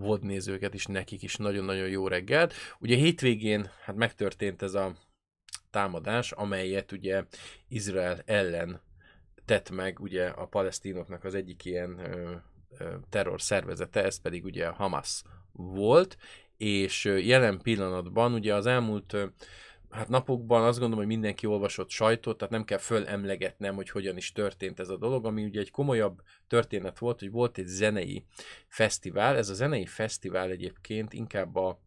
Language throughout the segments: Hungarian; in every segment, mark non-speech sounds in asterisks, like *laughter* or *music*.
vodnézőket is, nekik is nagyon-nagyon jó reggelt. Ugye hétvégén hát megtörtént ez a támadás, amelyet ugye Izrael ellen tett meg ugye a palesztinoknak az egyik ilyen ö, terror szervezete, ez pedig ugye a Hamas volt, és jelen pillanatban ugye az elmúlt hát napokban azt gondolom, hogy mindenki olvasott sajtót, tehát nem kell fölemlegetnem, hogy hogyan is történt ez a dolog, ami ugye egy komolyabb történet volt, hogy volt egy zenei fesztivál. Ez a zenei fesztivál egyébként inkább a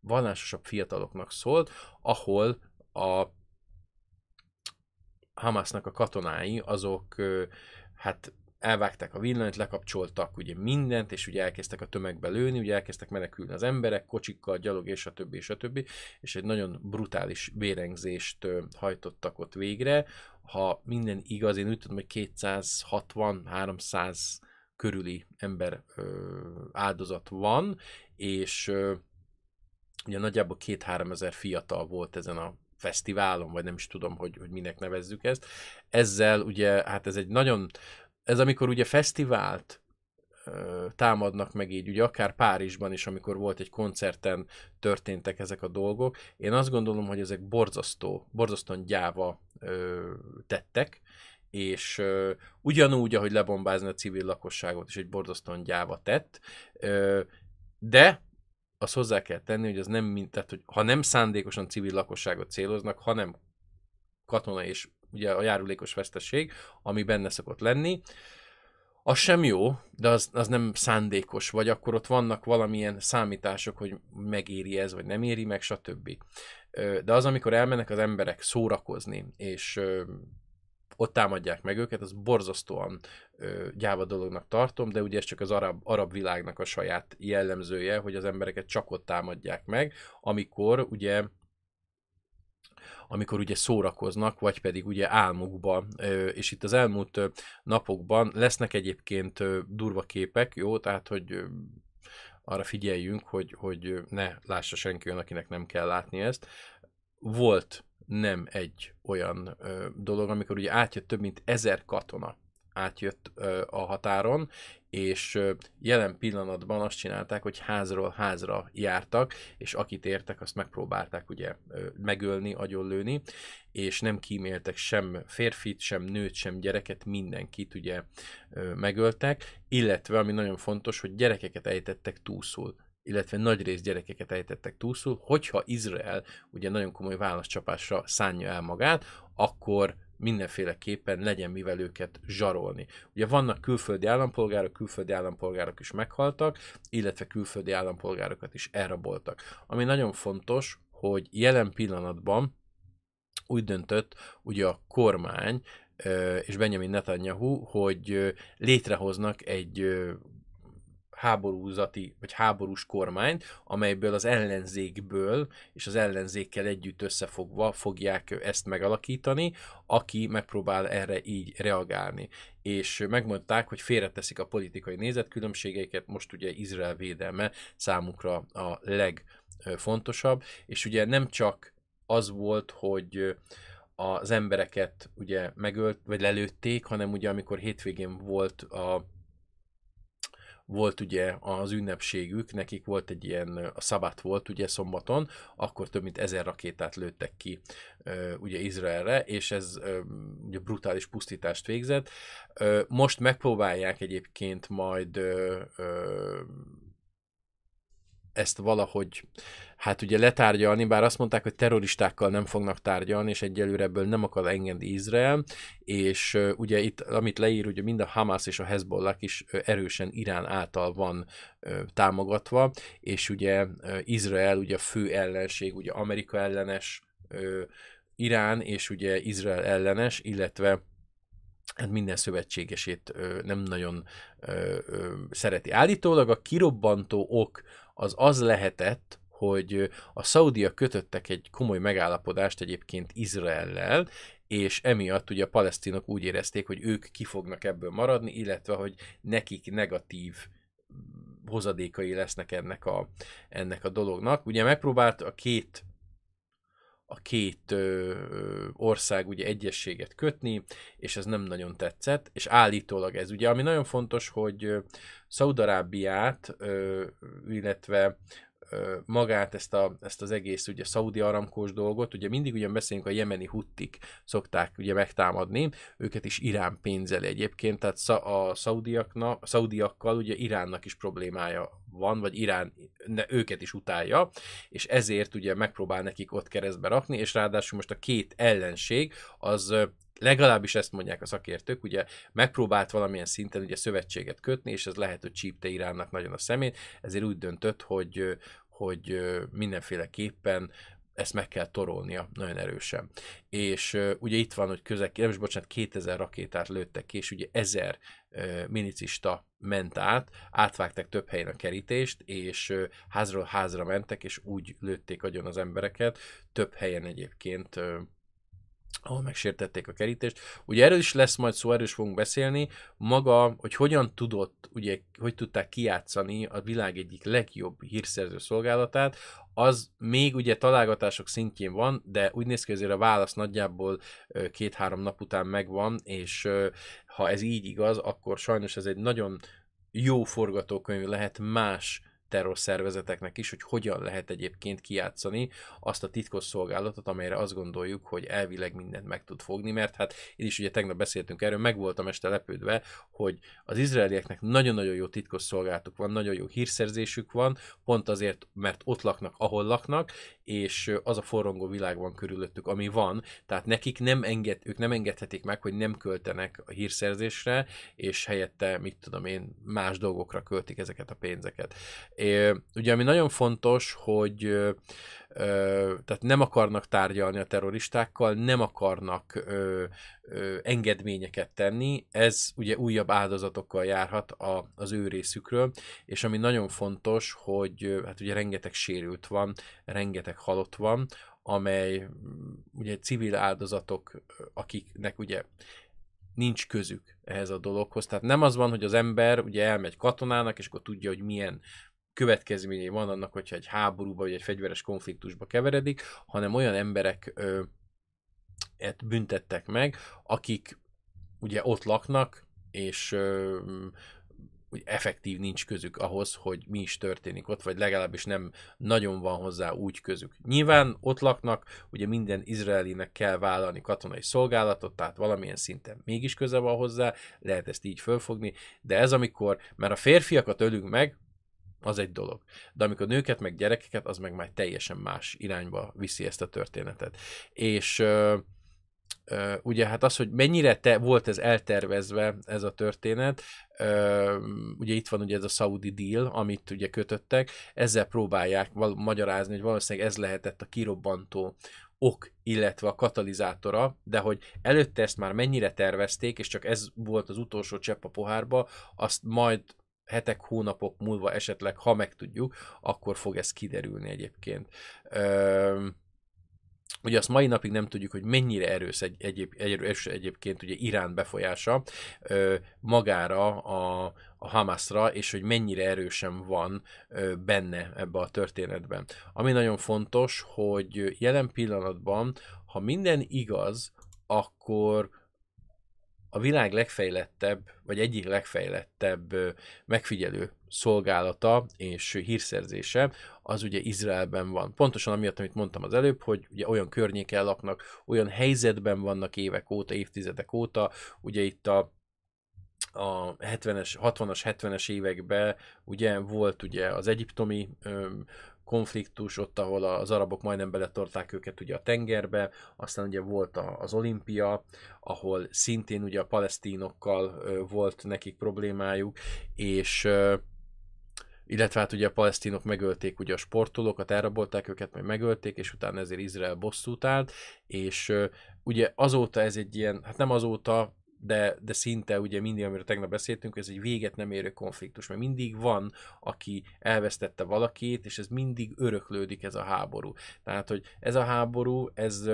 vallásosabb fiataloknak szólt, ahol a Hamasnak a katonái, azok hát elvágták a villanyt, lekapcsoltak ugye mindent, és ugye elkezdtek a tömegbe lőni, ugye elkezdtek menekülni az emberek, kocsikkal, gyalog, és a többi, és a többi, és egy nagyon brutális vérengzést hajtottak ott végre. Ha minden igaz, én úgy tudom, hogy 260-300 körüli ember ö, áldozat van, és ö, ugye nagyjából két-három ezer fiatal volt ezen a fesztiválon, vagy nem is tudom, hogy, hogy minek nevezzük ezt. Ezzel ugye, hát ez egy nagyon, ez amikor ugye fesztivált támadnak meg így, ugye akár Párizsban is, amikor volt egy koncerten történtek ezek a dolgok, én azt gondolom, hogy ezek borzasztó, borzasztóan gyáva ö, tettek, és ö, ugyanúgy, ahogy lebombázni a civil lakosságot is egy borzasztóan gyáva tett, ö, de azt hozzá kell tenni, hogy az nem mint, tehát, hogy ha nem szándékosan civil lakosságot céloznak, hanem katona és ugye a járulékos vesztesség, ami benne szokott lenni, az sem jó, de az, az nem szándékos, vagy akkor ott vannak valamilyen számítások, hogy megéri ez, vagy nem éri meg, stb. De az, amikor elmennek az emberek szórakozni, és ott támadják meg őket, az borzasztóan ö, gyáva dolognak tartom, de ugye ez csak az arab, arab világnak a saját jellemzője, hogy az embereket csak ott támadják meg, amikor ugye amikor ugye szórakoznak, vagy pedig ugye álmukba, és itt az elmúlt napokban lesznek egyébként durva képek, jó, tehát hogy arra figyeljünk, hogy, hogy ne lássa senki olyan, akinek nem kell látni ezt. Volt nem egy olyan dolog, amikor ugye átjött több mint ezer katona átjött ö, a határon, és ö, jelen pillanatban azt csinálták, hogy házról házra jártak, és akit értek, azt megpróbálták ugye ö, megölni, agyonlőni, és nem kíméltek sem férfit, sem nőt, sem gyereket, mindenkit ugye ö, megöltek, illetve ami nagyon fontos, hogy gyerekeket ejtettek túlszul illetve nagy rész gyerekeket ejtettek túlszul, hogyha Izrael ugye nagyon komoly válaszcsapásra szánja el magát, akkor mindenféleképpen legyen mivel őket zsarolni. Ugye vannak külföldi állampolgárok, külföldi állampolgárok is meghaltak, illetve külföldi állampolgárokat is elraboltak. Ami nagyon fontos, hogy jelen pillanatban úgy döntött ugye a kormány és Benjamin Netanyahu, hogy létrehoznak egy háborúzati, vagy háborús kormányt, amelyből az ellenzékből és az ellenzékkel együtt összefogva fogják ezt megalakítani, aki megpróbál erre így reagálni. És megmondták, hogy félreteszik a politikai nézetkülönbségeiket, most ugye Izrael védelme számukra a legfontosabb, és ugye nem csak az volt, hogy az embereket ugye megölt, vagy lelőtték, hanem ugye amikor hétvégén volt a volt ugye az ünnepségük, nekik volt egy ilyen, a szabát volt ugye szombaton, akkor több mint ezer rakétát lőttek ki ugye Izraelre, és ez ugye brutális pusztítást végzett. Most megpróbálják egyébként majd ezt valahogy hát ugye letárgyalni, bár azt mondták, hogy terroristákkal nem fognak tárgyalni, és egyelőre ebből nem akar engedni Izrael, és ugye itt, amit leír, ugye mind a Hamas és a Hezbollah is erősen Irán által van támogatva, és ugye Izrael ugye a fő ellenség, ugye Amerika ellenes, Irán és ugye Izrael ellenes, illetve hát minden szövetségesét nem nagyon szereti. Állítólag a kirobbantó ok az az lehetett, hogy a szaudiak kötöttek egy komoly megállapodást egyébként Izraellel, és emiatt ugye a palesztinok úgy érezték, hogy ők ki fognak ebből maradni, illetve hogy nekik negatív hozadékai lesznek ennek a, ennek a dolognak. Ugye megpróbált a két a két ö, ország ugye egyességet kötni, és ez nem nagyon tetszett, és állítólag ez ugye, ami nagyon fontos, hogy Szaudarábiát, illetve magát, ezt, a, ezt az egész ugye szaudi aramkós dolgot, ugye mindig ugye beszélünk a jemeni huttik szokták ugye megtámadni, őket is Irán pénzeli egyébként, tehát a szaudiaknak, a szaudiakkal ugye Iránnak is problémája van, vagy Irán ne, őket is utálja, és ezért ugye megpróbál nekik ott keresztbe rakni, és ráadásul most a két ellenség az legalábbis ezt mondják a szakértők, ugye megpróbált valamilyen szinten ugye szövetséget kötni, és ez lehet, hogy csípte Iránnak nagyon a szemét, ezért úgy döntött, hogy, hogy mindenféleképpen ezt meg kell torolnia nagyon erősen. És uh, ugye itt van, hogy közel, nem is bocsánat, 2000 rakétát lőttek ki, és ugye 1000 uh, minicista ment át, átvágták több helyen a kerítést, és uh, házról házra mentek, és úgy lőtték agyon az embereket, több helyen egyébként uh, ahol megsértették a kerítést. Ugye erről is lesz majd szó, erről is fogunk beszélni. Maga, hogy hogyan tudott, ugye, hogy tudták kijátszani a világ egyik legjobb hírszerző szolgálatát, az még ugye találgatások szintjén van, de úgy néz ki, hogy a válasz nagyjából két-három nap után megvan, és ha ez így igaz, akkor sajnos ez egy nagyon jó forgatókönyv lehet más terrorszervezeteknek is, hogy hogyan lehet egyébként kijátszani azt a titkos szolgálatot, amelyre azt gondoljuk, hogy elvileg mindent meg tud fogni, mert hát én is ugye tegnap beszéltünk erről, meg voltam este lepődve, hogy az izraelieknek nagyon-nagyon jó titkos szolgálatuk van, nagyon jó hírszerzésük van, pont azért, mert ott laknak, ahol laknak, és az a forrongó világ van körülöttük, ami van, tehát nekik nem enged, ők nem engedhetik meg, hogy nem költenek a hírszerzésre, és helyette, mit tudom én, más dolgokra költik ezeket a pénzeket. É, ugye, ami nagyon fontos, hogy ö, tehát nem akarnak tárgyalni a terroristákkal, nem akarnak ö, ö, engedményeket tenni, ez ugye újabb áldozatokkal járhat a, az ő részükről, és ami nagyon fontos, hogy hát ugye rengeteg sérült van, rengeteg halott van, amely ugye civil áldozatok, akiknek ugye nincs közük ehhez a dologhoz. Tehát nem az van, hogy az ember ugye elmegy katonának, és akkor tudja, hogy milyen következményei van annak, hogyha egy háborúba vagy egy fegyveres konfliktusba keveredik, hanem olyan emberek ö, büntettek meg, akik ugye ott laknak, és ö, úgy effektív nincs közük ahhoz, hogy mi is történik ott, vagy legalábbis nem nagyon van hozzá úgy közük. Nyilván ott laknak, ugye minden izraelinek kell vállalni katonai szolgálatot, tehát valamilyen szinten mégis köze van hozzá, lehet ezt így fölfogni, de ez amikor, mert a férfiakat ölünk meg, az egy dolog. De amikor nőket, meg gyerekeket, az meg már teljesen más irányba viszi ezt a történetet. És uh, uh, ugye hát az, hogy mennyire te, volt ez eltervezve, ez a történet, uh, ugye itt van ugye ez a Saudi deal, amit ugye kötöttek, ezzel próbálják val- magyarázni, hogy valószínűleg ez lehetett a kirobbantó ok, illetve a katalizátora, de hogy előtte ezt már mennyire tervezték, és csak ez volt az utolsó csepp a pohárba, azt majd hetek, hónapok múlva esetleg, ha megtudjuk, akkor fog ez kiderülni egyébként. Ö, Ugye azt mai napig nem tudjuk, hogy mennyire erős egy, egyéb, erős egyébként ugye Irán befolyása ö, magára a, a Hamasra, és hogy mennyire erősen van ö, benne ebbe a történetben. Ami nagyon fontos, hogy jelen pillanatban, ha minden igaz, akkor a világ legfejlettebb, vagy egyik legfejlettebb megfigyelő szolgálata és hírszerzése, az ugye Izraelben van. Pontosan amiatt, amit mondtam az előbb, hogy ugye olyan környéken laknak, olyan helyzetben vannak évek óta, évtizedek óta, ugye itt a a 70-es, 60-as, 70-es években ugye volt ugye az egyiptomi konfliktus, ott, ahol az arabok majdnem beletorták őket ugye a tengerbe, aztán ugye volt az olimpia, ahol szintén ugye a palesztinokkal volt nekik problémájuk, és illetve hát ugye a palesztinok megölték ugye a sportolókat, elrabolták őket, majd megölték, és utána ezért Izrael bosszút állt, és ugye azóta ez egy ilyen, hát nem azóta, de, de szinte ugye mindig, amiről tegnap beszéltünk, ez egy véget nem érő konfliktus, mert mindig van, aki elvesztette valakit, és ez mindig öröklődik ez a háború. Tehát, hogy ez a háború, ez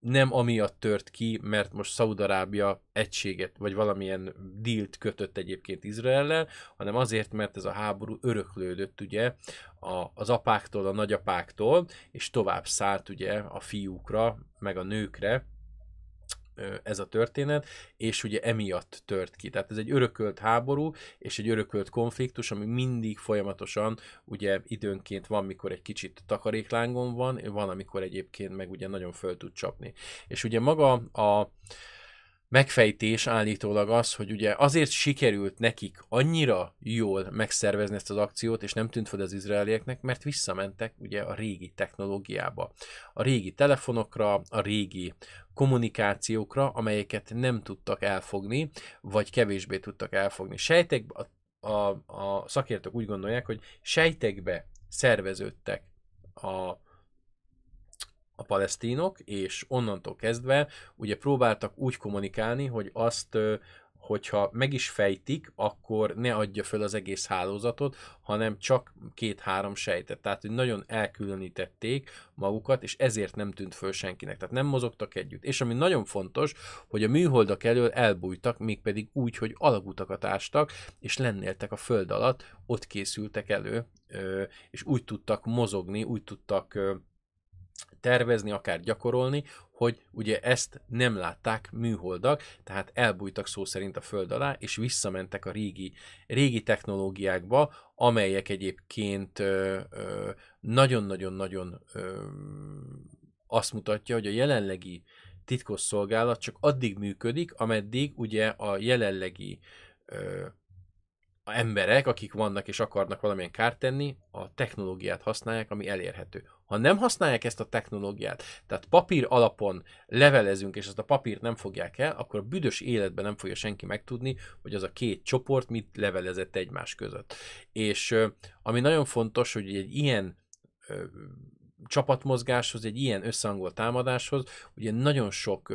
nem amiatt tört ki, mert most Szaudarábia egységet, vagy valamilyen dílt kötött egyébként Izraellel, hanem azért, mert ez a háború öröklődött ugye a, az apáktól, a nagyapáktól, és tovább szállt ugye a fiúkra, meg a nőkre, ez a történet, és ugye emiatt tört ki. Tehát ez egy örökölt háború, és egy örökölt konfliktus, ami mindig folyamatosan, ugye időnként van, mikor egy kicsit takaréklángon van, van, amikor egyébként meg ugye nagyon föl tud csapni. És ugye maga a megfejtés állítólag az, hogy ugye azért sikerült nekik annyira jól megszervezni ezt az akciót, és nem tűnt fel az izraelieknek, mert visszamentek ugye a régi technológiába. A régi telefonokra, a régi kommunikációkra, amelyeket nem tudtak elfogni, vagy kevésbé tudtak elfogni. Sejtek, a, a, a szakértők úgy gondolják, hogy sejtekbe szerveződtek a a palesztinok, és onnantól kezdve ugye próbáltak úgy kommunikálni, hogy azt hogyha meg is fejtik, akkor ne adja föl az egész hálózatot, hanem csak két-három sejtet. Tehát, hogy nagyon elkülönítették magukat, és ezért nem tűnt föl senkinek. Tehát nem mozogtak együtt. És ami nagyon fontos, hogy a műholdak elől elbújtak, mégpedig úgy, hogy alagutakat ástak, és lennéltek a föld alatt, ott készültek elő, és úgy tudtak mozogni, úgy tudtak tervezni, akár gyakorolni, hogy ugye ezt nem látták műholdak, tehát elbújtak szó szerint a föld alá, és visszamentek a régi, régi technológiákba, amelyek egyébként nagyon-nagyon-nagyon azt mutatja, hogy a jelenlegi titkos szolgálat csak addig működik, ameddig ugye a jelenlegi ö, a emberek, akik vannak és akarnak valamilyen kárt tenni, a technológiát használják, ami elérhető. Ha nem használják ezt a technológiát, tehát papír alapon levelezünk, és ezt a papírt nem fogják el, akkor a büdös életben nem fogja senki megtudni, hogy az a két csoport mit levelezett egymás között. És ami nagyon fontos, hogy egy ilyen csapatmozgáshoz, egy ilyen összehangolt támadáshoz, ugye nagyon sok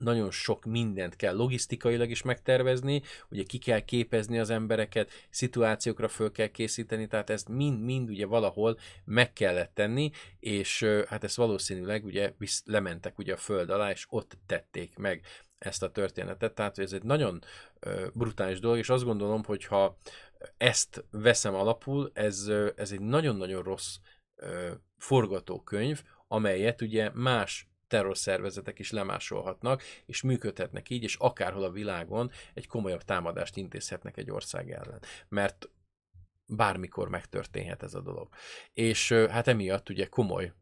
nagyon sok mindent kell logisztikailag is megtervezni, ugye ki kell képezni az embereket, szituációkra föl kell készíteni, tehát ezt mind-mind ugye valahol meg kellett tenni, és hát ezt valószínűleg ugye visz, lementek ugye a föld alá, és ott tették meg ezt a történetet, tehát ez egy nagyon brutális dolog, és azt gondolom, hogy ha ezt veszem alapul, ez, ez egy nagyon-nagyon rossz forgatókönyv, amelyet ugye más terrorszervezetek is lemásolhatnak, és működhetnek így, és akárhol a világon egy komolyabb támadást intézhetnek egy ország ellen. Mert bármikor megtörténhet ez a dolog. És hát emiatt ugye komoly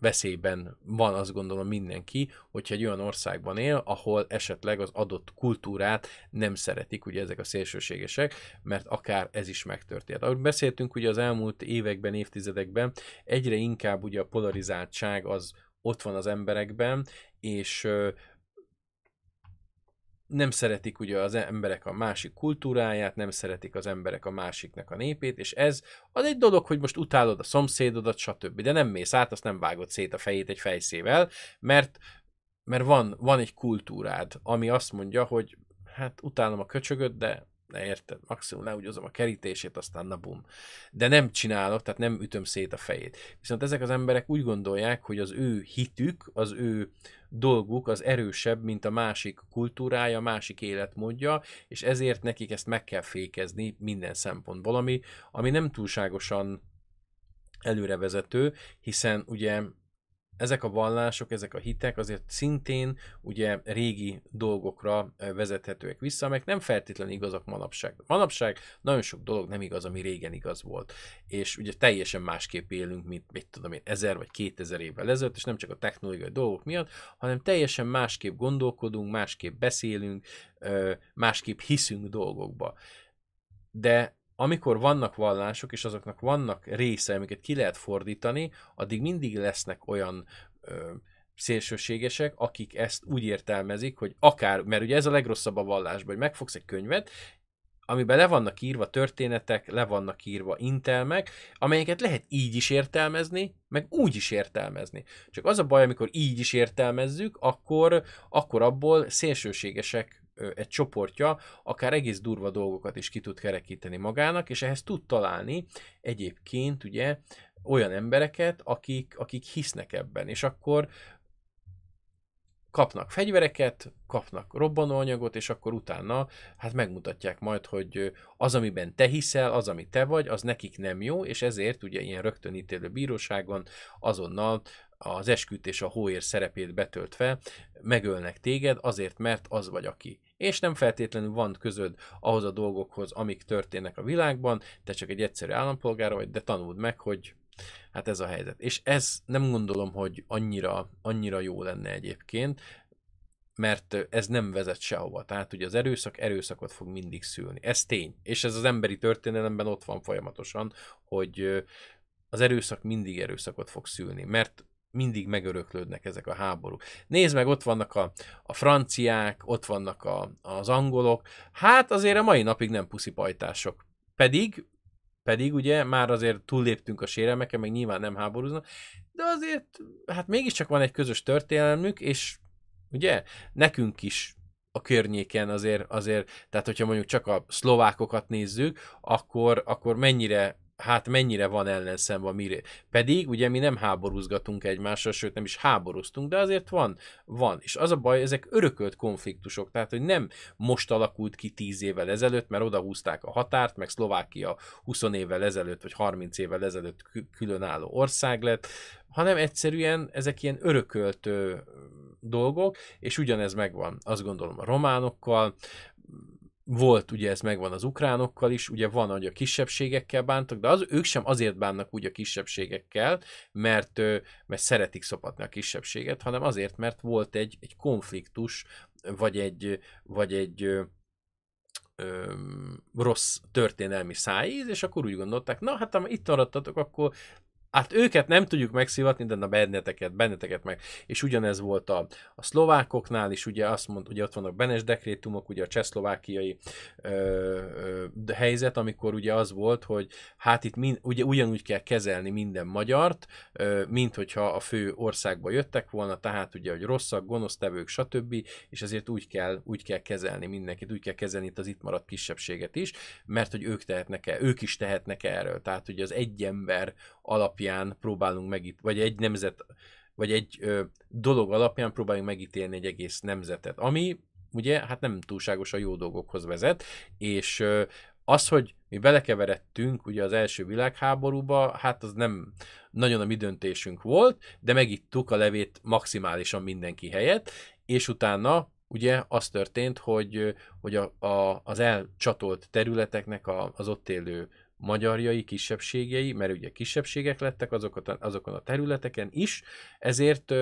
veszélyben van azt gondolom mindenki, hogyha egy olyan országban él, ahol esetleg az adott kultúrát nem szeretik ugye ezek a szélsőségesek, mert akár ez is megtörténhet. Ahogy beszéltünk ugye az elmúlt években, évtizedekben, egyre inkább ugye a polarizáltság az ott van az emberekben, és nem szeretik ugye az emberek a másik kultúráját, nem szeretik az emberek a másiknak a népét, és ez az egy dolog, hogy most utálod a szomszédodat, stb. De nem mész át, azt nem vágod szét a fejét egy fejszével, mert, mert van, van egy kultúrád, ami azt mondja, hogy hát utálom a köcsögöt, de de érted, maximum leúgyozom a kerítését, aztán na bum. De nem csinálok, tehát nem ütöm szét a fejét. Viszont ezek az emberek úgy gondolják, hogy az ő hitük, az ő dolguk az erősebb, mint a másik kultúrája, másik életmódja, és ezért nekik ezt meg kell fékezni minden szempontból, ami, ami nem túlságosan előrevezető, hiszen ugye ezek a vallások, ezek a hitek azért szintén ugye régi dolgokra vezethetőek vissza, amelyek nem feltétlenül igazak manapság. Manapság nagyon sok dolog nem igaz, ami régen igaz volt. És ugye teljesen másképp élünk, mint mit tudom én, ezer vagy kétezer évvel ezelőtt, és nem csak a technológiai dolgok miatt, hanem teljesen másképp gondolkodunk, másképp beszélünk, másképp hiszünk dolgokba. De amikor vannak vallások, és azoknak vannak része, amiket ki lehet fordítani, addig mindig lesznek olyan ö, szélsőségesek, akik ezt úgy értelmezik, hogy akár, mert ugye ez a legrosszabb a vallásban, hogy megfogsz egy könyvet, amiben le vannak írva történetek, le vannak írva intelmek, amelyeket lehet így is értelmezni, meg úgy is értelmezni. Csak az a baj, amikor így is értelmezzük, akkor, akkor abból szélsőségesek egy csoportja akár egész durva dolgokat is ki tud kerekíteni magának, és ehhez tud találni egyébként ugye olyan embereket, akik, akik hisznek ebben, és akkor kapnak fegyvereket, kapnak robbanóanyagot, és akkor utána hát megmutatják majd, hogy az, amiben te hiszel, az, ami te vagy, az nekik nem jó, és ezért ugye ilyen rögtön ítélő bíróságon azonnal az esküt és a hóér szerepét betöltve megölnek téged azért, mert az vagy aki. És nem feltétlenül van közöd ahhoz a dolgokhoz, amik történnek a világban, te csak egy egyszerű állampolgár vagy, de tanuld meg, hogy hát ez a helyzet. És ez nem gondolom, hogy annyira, annyira jó lenne egyébként, mert ez nem vezet sehova. Tehát ugye az erőszak erőszakot fog mindig szülni. Ez tény. És ez az emberi történelemben ott van folyamatosan, hogy az erőszak mindig erőszakot fog szülni, mert mindig megöröklődnek ezek a háborúk. Nézd meg, ott vannak a, a franciák, ott vannak a, az angolok, hát azért a mai napig nem puszipajtások. Pedig, pedig ugye már azért túlléptünk a sérelmeken, meg nyilván nem háborúznak, de azért, hát mégiscsak van egy közös történelmük, és ugye, nekünk is a környéken azért, azért, tehát hogyha mondjuk csak a szlovákokat nézzük, akkor, akkor mennyire hát mennyire van ellenszem a mi Pedig ugye mi nem háborúzgatunk egymással, sőt nem is háborúztunk, de azért van, van. És az a baj, ezek örökölt konfliktusok, tehát hogy nem most alakult ki 10 évvel ezelőtt, mert odahúzták a határt, meg Szlovákia 20 évvel ezelőtt, vagy 30 évvel ezelőtt különálló ország lett, hanem egyszerűen ezek ilyen örökölt dolgok, és ugyanez megvan, azt gondolom a románokkal, volt, ugye ez megvan az ukránokkal is, ugye van, hogy a kisebbségekkel bántak, de az, ők sem azért bánnak úgy a kisebbségekkel, mert, mert szeretik szopatni a kisebbséget, hanem azért, mert volt egy, egy konfliktus, vagy egy, vagy egy ö, rossz történelmi szájíz, és akkor úgy gondolták, na hát ha itt maradtatok, akkor Hát őket nem tudjuk megszivatni, de na benneteket, benneteket meg. És ugyanez volt a, a szlovákoknál is, ugye azt mondta, ugye ott vannak benes dekrétumok, ugye a csehszlovákiai ö, ö, helyzet, amikor ugye az volt, hogy hát itt mind, ugye ugyanúgy kell kezelni minden magyart, ö, mint hogyha a fő országba jöttek volna, tehát ugye, hogy rosszak, gonosztevők, stb. És ezért úgy kell, úgy kell kezelni mindenkit, úgy kell kezelni itt az itt maradt kisebbséget is, mert hogy ők tehetnek el, ők is tehetnek erről. Tehát ugye az egy ember alapján próbálunk megít, vagy egy nemzet, vagy egy ö, dolog alapján próbálunk megítélni egy egész nemzetet, ami ugye hát nem túlságosan jó dolgokhoz vezet, és ö, az, hogy mi belekeveredtünk ugye az első világháborúba, hát az nem nagyon a mi döntésünk volt, de megittuk a levét maximálisan mindenki helyett, és utána ugye az történt, hogy, hogy a, a, az elcsatolt területeknek a, az ott élő magyarjai, kisebbségei, mert ugye kisebbségek lettek azokat azokon a területeken is, ezért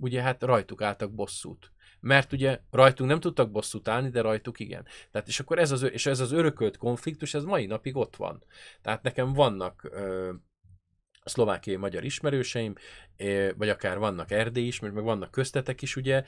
ugye hát rajtuk álltak bosszút. Mert ugye rajtunk nem tudtak bosszút állni, de rajtuk igen. Tehát és akkor ez az, és ez az örökölt konfliktus, ez mai napig ott van. Tehát nekem vannak ö, szlovákiai magyar ismerőseim, vagy akár vannak erdély is, meg vannak köztetek is, ugye,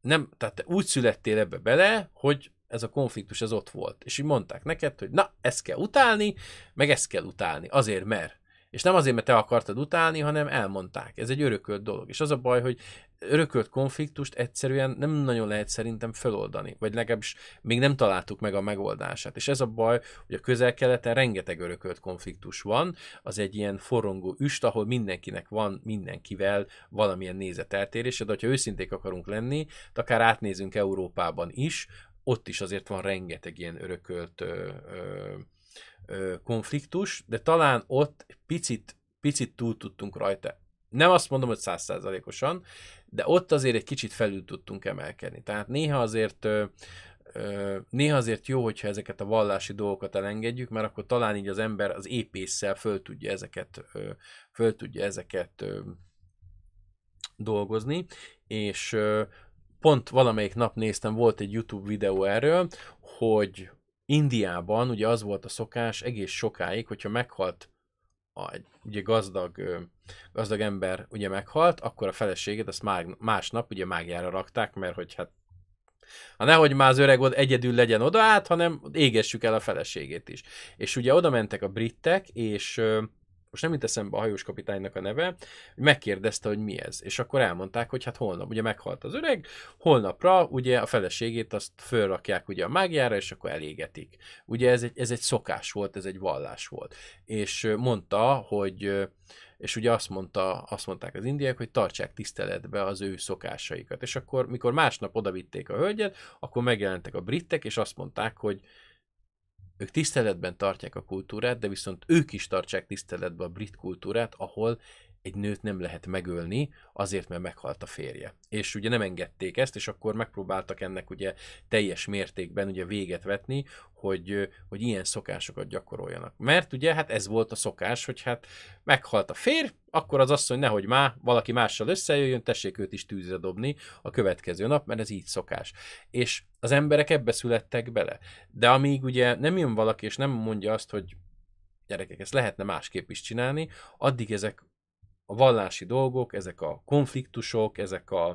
nem, tehát úgy születtél ebbe bele, hogy ez a konfliktus ez ott volt. És így mondták neked, hogy na, ezt kell utálni, meg ezt kell utálni, azért mert. És nem azért, mert te akartad utálni, hanem elmondták. Ez egy örökölt dolog. És az a baj, hogy örökölt konfliktust egyszerűen nem nagyon lehet szerintem feloldani, vagy legalábbis még nem találtuk meg a megoldását. És ez a baj, hogy a közel-keleten rengeteg örökölt konfliktus van, az egy ilyen forrongó üst, ahol mindenkinek van mindenkivel valamilyen nézeteltérése, de ha őszinték akarunk lenni, akár átnézünk Európában is, ott is azért van rengeteg ilyen örökölt ö, ö, ö, konfliktus, de talán ott picit, picit túl tudtunk rajta. Nem azt mondom, hogy százszázalékosan, de ott azért egy kicsit felül tudtunk emelkedni. Tehát néha azért ö, néha azért jó, hogyha ezeket a vallási dolgokat elengedjük, mert akkor talán így az ember az épésszel föl tudja ezeket, föl tudja ezeket dolgozni, és pont valamelyik nap néztem, volt egy YouTube videó erről, hogy Indiában ugye az volt a szokás egész sokáig, hogyha meghalt a, ugye gazdag, gazdag ember ugye meghalt, akkor a feleséget azt mág, másnap ugye mágjára rakták, mert hogy hát ha nehogy már az öreg egyedül legyen oda át, hanem égessük el a feleségét is. És ugye oda mentek a britek, és most nem jut eszembe a hajós kapitánynak a neve, megkérdezte, hogy mi ez. És akkor elmondták, hogy hát holnap, ugye meghalt az öreg, holnapra ugye a feleségét azt fölrakják ugye a mágiára, és akkor elégetik. Ugye ez egy, ez egy szokás volt, ez egy vallás volt. És mondta, hogy és ugye azt, mondta, azt mondták az indiák, hogy tartsák tiszteletbe az ő szokásaikat. És akkor, mikor másnap odavitték a hölgyet, akkor megjelentek a britek, és azt mondták, hogy ők tiszteletben tartják a kultúrát, de viszont ők is tartsák tiszteletben a brit kultúrát, ahol egy nőt nem lehet megölni, azért, mert meghalt a férje. És ugye nem engedték ezt, és akkor megpróbáltak ennek ugye teljes mértékben ugye véget vetni, hogy, hogy ilyen szokásokat gyakoroljanak. Mert ugye hát ez volt a szokás, hogy hát meghalt a férj, akkor az asszony nehogy már valaki mással összejöjjön, tessék őt is tűzre dobni a következő nap, mert ez így szokás. És az emberek ebbe születtek bele. De amíg ugye nem jön valaki, és nem mondja azt, hogy gyerekek, ezt lehetne másképp is csinálni, addig ezek a vallási dolgok, ezek a konfliktusok, ezek a,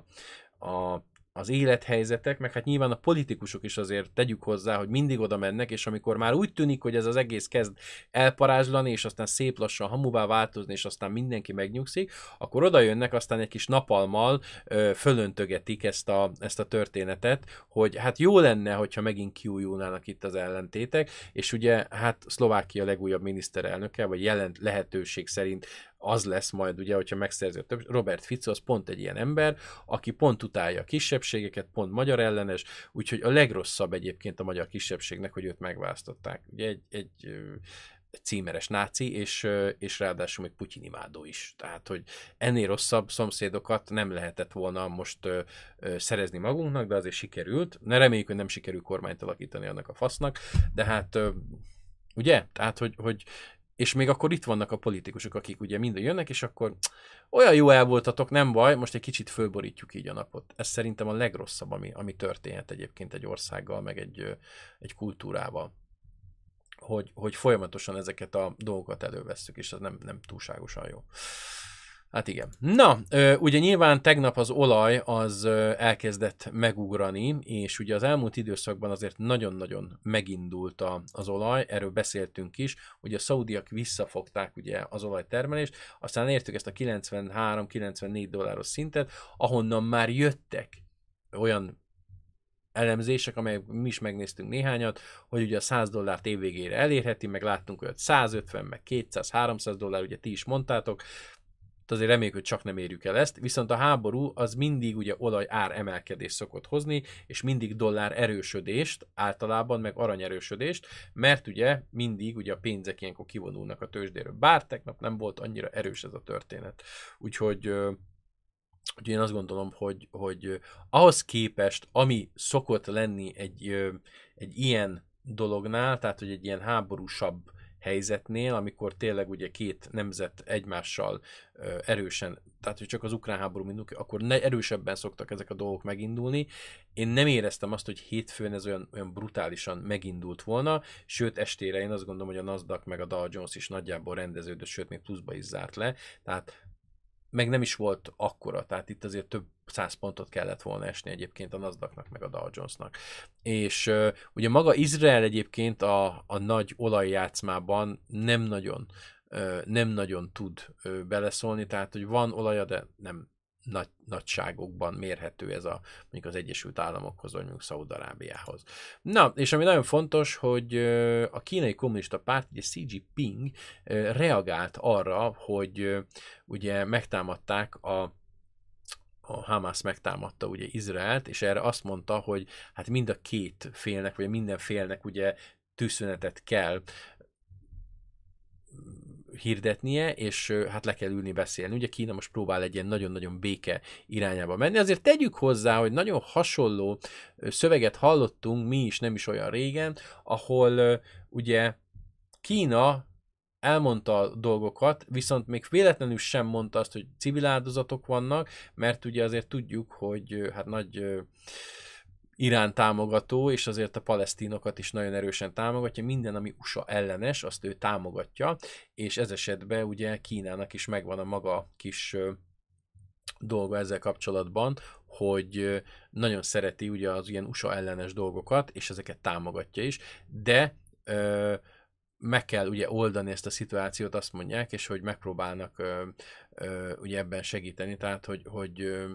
a az élethelyzetek, meg hát nyilván a politikusok is azért tegyük hozzá, hogy mindig oda mennek, és amikor már úgy tűnik, hogy ez az egész kezd elparázslani, és aztán szép lassan hamuvá változni, és aztán mindenki megnyugszik, akkor oda jönnek, aztán egy kis napalmal ö, fölöntögetik ezt a, ezt a történetet, hogy hát jó lenne, hogyha megint kiújulnának itt az ellentétek, és ugye hát Szlovákia legújabb miniszterelnöke, vagy jelent lehetőség szerint az lesz majd, ugye, hogyha megszerzi a több. Robert Fico az pont egy ilyen ember, aki pont utálja a kisebbségeket, pont magyar ellenes, úgyhogy a legrosszabb egyébként a magyar kisebbségnek, hogy őt megválasztották. Ugye egy, egy, címeres náci, és, és ráadásul még Putyin imádó is. Tehát, hogy ennél rosszabb szomszédokat nem lehetett volna most ö, ö, szerezni magunknak, de azért sikerült. Ne reméljük, hogy nem sikerül kormányt alakítani annak a fasznak, de hát ö, ugye? Tehát, hogy, hogy és még akkor itt vannak a politikusok, akik ugye mind jönnek, és akkor olyan jó el voltatok, nem baj, most egy kicsit fölborítjuk így a napot. Ez szerintem a legrosszabb, ami, ami történhet egyébként egy országgal, meg egy, egy kultúrával. Hogy, hogy folyamatosan ezeket a dolgokat elővesszük, és ez nem, nem túlságosan jó. Hát igen. Na, ugye nyilván tegnap az olaj az elkezdett megugrani, és ugye az elmúlt időszakban azért nagyon-nagyon megindult az olaj, erről beszéltünk is, hogy a szaudiak visszafogták ugye az olajtermelést, aztán értük ezt a 93-94 dolláros szintet, ahonnan már jöttek olyan elemzések, amelyek mi is megnéztünk néhányat, hogy ugye a 100 dollárt évvégére elérheti, meg láttunk olyat 150, meg 200, 300 dollár, ugye ti is mondtátok, azért reméljük, hogy csak nem érjük el ezt, viszont a háború az mindig ugye olaj ár emelkedés szokott hozni, és mindig dollár erősödést, általában meg arany erősödést, mert ugye mindig ugye a pénzek ilyenkor kivonulnak a tőzsdéről. Bár tegnap nem volt annyira erős ez a történet. Úgyhogy Úgyhogy én azt gondolom, hogy, hogy ahhoz képest, ami szokott lenni egy, egy ilyen dolognál, tehát hogy egy ilyen háborúsabb helyzetnél, amikor tényleg ugye két nemzet egymással erősen, tehát hogy csak az ukrán háború minduk, akkor ne, erősebben szoktak ezek a dolgok megindulni. Én nem éreztem azt, hogy hétfőn ez olyan, olyan brutálisan megindult volna, sőt estére én azt gondolom, hogy a Nasdaq meg a Dow Jones is nagyjából rendeződött, sőt még pluszba is zárt le, tehát meg nem is volt akkora, tehát itt azért több száz pontot kellett volna esni egyébként a Nasdaqnak, meg a Dow Jonesnak. És uh, ugye maga Izrael egyébként a, a nagy olajjátszmában nem nagyon uh, nem nagyon tud uh, beleszólni, tehát hogy van olaja, de nem nagy, nagyságokban mérhető ez a mondjuk az Egyesült Államokhoz, vagy mondjuk Szaúd-Arábiához. Na, és ami nagyon fontos, hogy a kínai kommunista párt, ugye Xi Jinping reagált arra, hogy ugye megtámadták a a Hamas megtámadta ugye Izraelt, és erre azt mondta, hogy hát mind a két félnek, vagy minden félnek ugye tűzszünetet kell hirdetnie, és hát le kell ülni beszélni. Ugye Kína most próbál egy ilyen nagyon-nagyon béke irányába menni. Azért tegyük hozzá, hogy nagyon hasonló szöveget hallottunk mi is nem is olyan régen, ahol ugye Kína elmondta dolgokat, viszont még véletlenül sem mondta azt, hogy civil áldozatok vannak, mert ugye azért tudjuk, hogy hát nagy Irán támogató, és azért a palesztinokat is nagyon erősen támogatja. Minden, ami USA ellenes, azt ő támogatja, és ez esetben ugye Kínának is megvan a maga kis dolga ezzel kapcsolatban, hogy nagyon szereti ugye az ilyen USA ellenes dolgokat, és ezeket támogatja is, de meg kell ugye oldani ezt a szituációt, azt mondják, és hogy megpróbálnak ö, ö, ugye ebben segíteni, tehát hogy, hogy ö,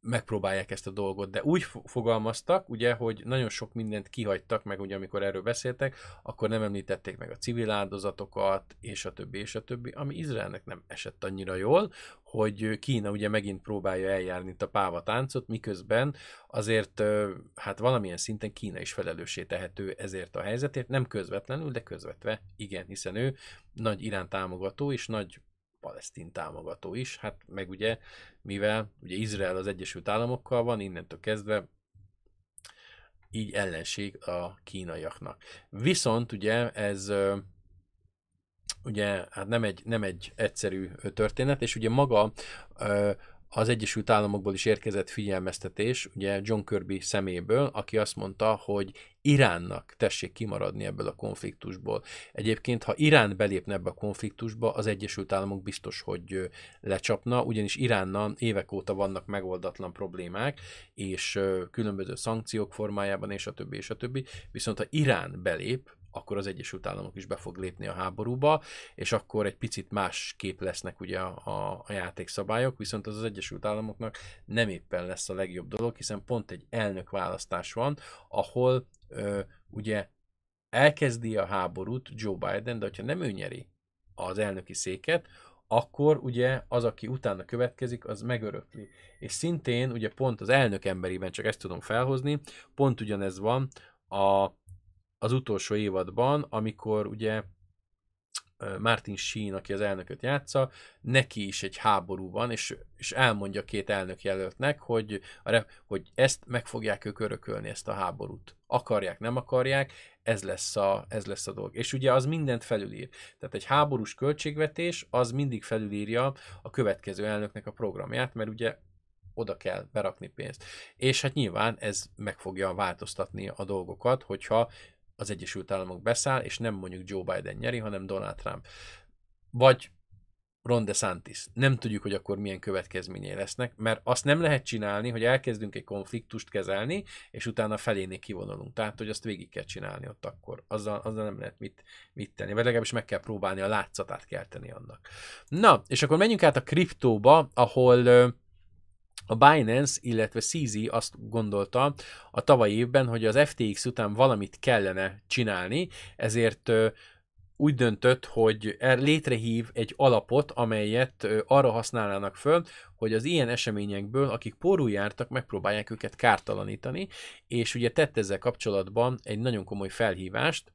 megpróbálják ezt a dolgot, de úgy fogalmaztak, ugye, hogy nagyon sok mindent kihagytak, meg ugye amikor erről beszéltek, akkor nem említették meg a civil áldozatokat, és a többi, és a többi, ami Izraelnek nem esett annyira jól, hogy Kína ugye megint próbálja eljárni itt a páva táncot, miközben azért hát valamilyen szinten Kína is felelőssé tehető ezért a helyzetért, nem közvetlenül, de közvetve, igen, hiszen ő nagy Irán támogató és nagy palesztin támogató is, hát meg ugye, mivel ugye Izrael az Egyesült Államokkal van, innentől kezdve így ellenség a kínaiaknak. Viszont ugye ez ugye hát nem egy, nem egy egyszerű történet, és ugye maga az Egyesült Államokból is érkezett figyelmeztetés, ugye John Kirby szeméből, aki azt mondta, hogy Iránnak tessék kimaradni ebből a konfliktusból. Egyébként, ha Irán belépne ebbe a konfliktusba, az Egyesült Államok biztos, hogy lecsapna, ugyanis Iránnal évek óta vannak megoldatlan problémák, és különböző szankciók formájában, és a többi, és a többi. Viszont ha Irán belép, akkor az Egyesült Államok is be fog lépni a háborúba, és akkor egy picit más kép lesznek ugye a, a játékszabályok, viszont az az Egyesült Államoknak nem éppen lesz a legjobb dolog, hiszen pont egy elnök választás van, ahol ö, ugye elkezdi a háborút Joe Biden, de hogyha nem ő nyeri az elnöki széket, akkor ugye az, aki utána következik, az megörökli. És szintén ugye pont az elnök emberében, csak ezt tudom felhozni, pont ugyanez van a az utolsó évadban, amikor ugye Martin Sheen, aki az elnököt játsza, neki is egy háború van, és, és elmondja két elnök jelöltnek, hogy, hogy ezt meg fogják ők örökölni, ezt a háborút. Akarják, nem akarják, ez lesz, a, ez lesz a dolog. És ugye az mindent felülír. Tehát egy háborús költségvetés az mindig felülírja a következő elnöknek a programját, mert ugye oda kell berakni pénzt. És hát nyilván ez meg fogja változtatni a dolgokat, hogyha az Egyesült Államok beszáll, és nem mondjuk Joe Biden nyeri, hanem Donald Trump. Vagy Ron DeSantis. Nem tudjuk, hogy akkor milyen következményei lesznek, mert azt nem lehet csinálni, hogy elkezdünk egy konfliktust kezelni, és utána felénék kivonulunk. Tehát, hogy azt végig kell csinálni ott akkor. Azzal, azzal nem lehet mit, mit tenni. Vagy legalábbis meg kell próbálni a látszatát kelteni annak. Na, és akkor menjünk át a kriptóba, ahol a Binance, illetve CZ azt gondolta a tavalyi évben, hogy az FTX után valamit kellene csinálni, ezért úgy döntött, hogy er létrehív egy alapot, amelyet arra használnának föl, hogy az ilyen eseményekből, akik porul jártak, megpróbálják őket kártalanítani, és ugye tett ezzel kapcsolatban egy nagyon komoly felhívást,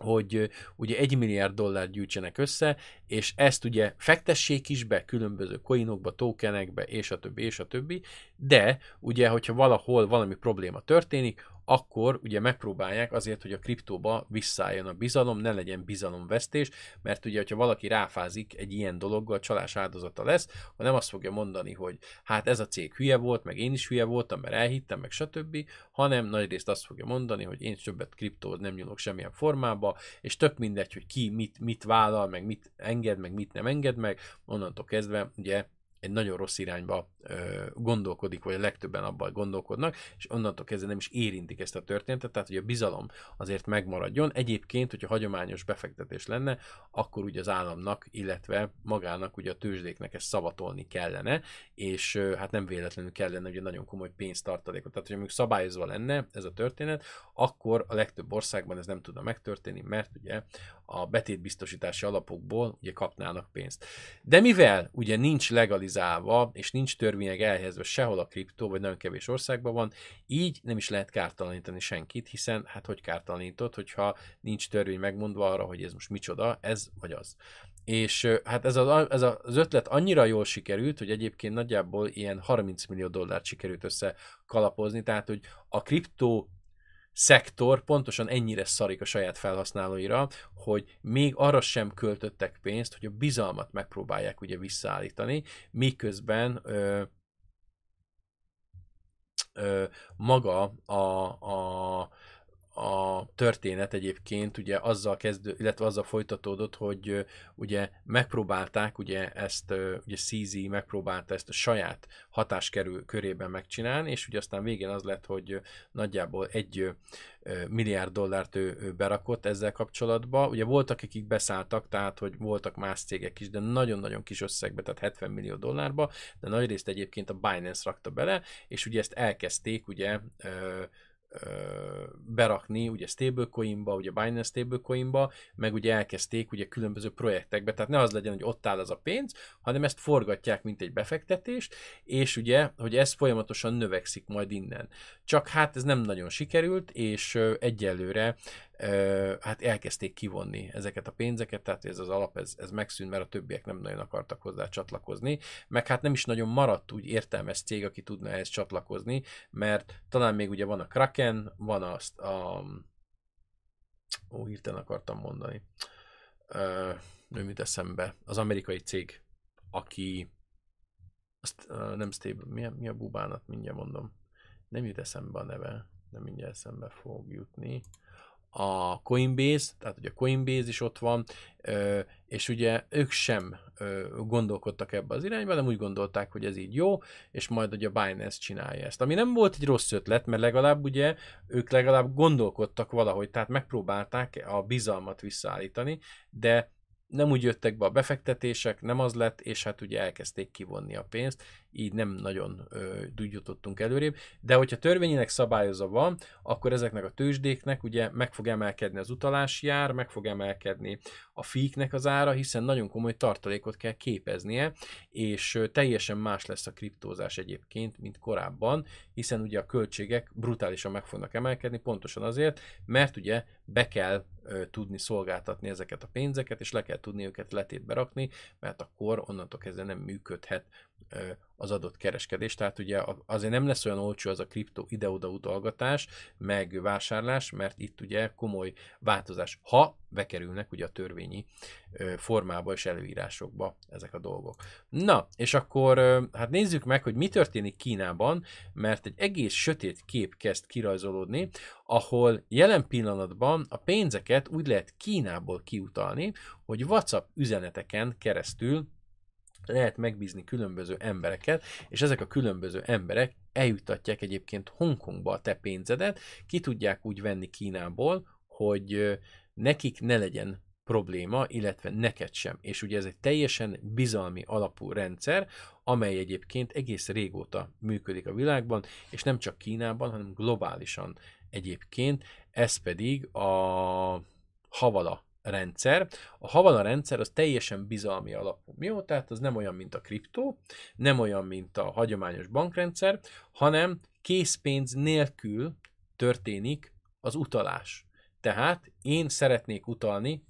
hogy ugye egy milliárd dollár gyűjtsenek össze, és ezt ugye fektessék is be különböző coinokba, tokenekbe, és a többi, és a többi, de ugye, hogyha valahol valami probléma történik, akkor ugye megpróbálják azért, hogy a kriptóba visszálljon a bizalom, ne legyen bizalomvesztés, mert ugye, hogyha valaki ráfázik egy ilyen dologgal, csalás áldozata lesz, ha nem azt fogja mondani, hogy hát ez a cég hülye volt, meg én is hülye voltam, mert elhittem, meg stb., hanem nagyrészt azt fogja mondani, hogy én többet kriptóhoz nem nyúlok semmilyen formába, és tök mindegy, hogy ki mit, mit vállal, meg mit enged, meg mit nem enged meg, onnantól kezdve ugye egy nagyon rossz irányba gondolkodik, vagy a legtöbben abban gondolkodnak, és onnantól kezdve nem is érintik ezt a történetet, tehát hogy a bizalom azért megmaradjon. Egyébként, hogyha hagyományos befektetés lenne, akkor ugye az államnak, illetve magának, ugye a tőzsdéknek ezt szavatolni kellene, és hát nem véletlenül kellene ugye nagyon komoly pénztartalékot. Tehát, hogyha mondjuk szabályozva lenne ez a történet, akkor a legtöbb országban ez nem tudna megtörténni, mert ugye a betétbiztosítási alapokból ugye kapnának pénzt. De mivel ugye nincs legalizálva, és nincs törvények elhelyezve sehol a kriptó, vagy nagyon kevés országban van, így nem is lehet kártalanítani senkit, hiszen hát hogy kártalanított, hogyha nincs törvény megmondva arra, hogy ez most micsoda, ez vagy az. És hát ez, a, ez az ötlet annyira jól sikerült, hogy egyébként nagyjából ilyen 30 millió dollárt sikerült össze kalapozni, tehát hogy a kriptó szektor pontosan ennyire szarik a saját felhasználóira, hogy még arra sem költöttek pénzt, hogy a bizalmat megpróbálják ugye visszaállítani, miközben ö, ö, maga a, a, a történet egyébként ugye azzal kezdő, illetve azzal folytatódott, hogy ugye megpróbálták ugye ezt, ugye CZ megpróbálta ezt a saját hatáskerül körében megcsinálni, és ugye aztán végén az lett, hogy nagyjából egy milliárd dollárt ő, ő berakott ezzel kapcsolatban. Ugye voltak, akik beszálltak, tehát hogy voltak más cégek is, de nagyon-nagyon kis összegbe, tehát 70 millió dollárba, de nagyrészt egyébként a Binance rakta bele, és ugye ezt elkezdték ugye berakni ugye stablecoinba, ugye Binance stablecoinba, meg ugye elkezdték ugye különböző projektekbe, tehát ne az legyen, hogy ott áll az a pénz, hanem ezt forgatják, mint egy befektetést, és ugye, hogy ez folyamatosan növekszik majd innen. Csak hát ez nem nagyon sikerült, és egyelőre hát elkezdték kivonni ezeket a pénzeket, tehát ez az alap, ez, ez megszűnt, mert a többiek nem nagyon akartak hozzá csatlakozni, meg hát nem is nagyon maradt úgy értelmes cég, aki tudna ehhez csatlakozni, mert talán még ugye van a Kraken, van azt a... Ó, hirtelen akartam mondani. Nem jut eszembe. Az amerikai cég, aki azt nem stable, mi a, mi a bubánat, mindjárt mondom. Nem jut eszembe a neve, nem mindjárt eszembe fog jutni a Coinbase, tehát ugye a Coinbase is ott van, és ugye ők sem gondolkodtak ebbe az irányba, de úgy gondolták, hogy ez így jó, és majd ugye a Binance csinálja ezt. Ami nem volt egy rossz ötlet, mert legalább ugye ők legalább gondolkodtak valahogy, tehát megpróbálták a bizalmat visszaállítani, de nem úgy jöttek be a befektetések, nem az lett, és hát ugye elkezdték kivonni a pénzt, így nem nagyon ö, jutottunk előrébb, de hogyha törvényileg szabályozva van, akkor ezeknek a tőzsdéknek ugye meg fog emelkedni az utalási ár, meg fog emelkedni a fíknek az ára, hiszen nagyon komoly tartalékot kell képeznie, és teljesen más lesz a kriptózás egyébként, mint korábban, hiszen ugye a költségek brutálisan meg fognak emelkedni, pontosan azért, mert ugye be kell ö, tudni szolgáltatni ezeket a pénzeket, és le kell tudni őket letétbe rakni, mert akkor onnantól kezdve nem működhet az adott kereskedés. Tehát ugye azért nem lesz olyan olcsó az a kriptó ide-oda utalgatás, meg vásárlás, mert itt ugye komoly változás, ha bekerülnek ugye a törvényi formába és előírásokba ezek a dolgok. Na, és akkor hát nézzük meg, hogy mi történik Kínában, mert egy egész sötét kép kezd kirajzolódni, ahol jelen pillanatban a pénzeket úgy lehet Kínából kiutalni, hogy WhatsApp üzeneteken keresztül lehet megbízni különböző embereket, és ezek a különböző emberek eljuttatják egyébként Hongkongba a te pénzedet, ki tudják úgy venni Kínából, hogy nekik ne legyen probléma, illetve neked sem. És ugye ez egy teljesen bizalmi alapú rendszer, amely egyébként egész régóta működik a világban, és nem csak Kínában, hanem globálisan egyébként. Ez pedig a Havala rendszer. A Havana rendszer az teljesen bizalmi alapú. Jó? Tehát az nem olyan, mint a kriptó, nem olyan, mint a hagyományos bankrendszer, hanem készpénz nélkül történik az utalás. Tehát én szeretnék utalni,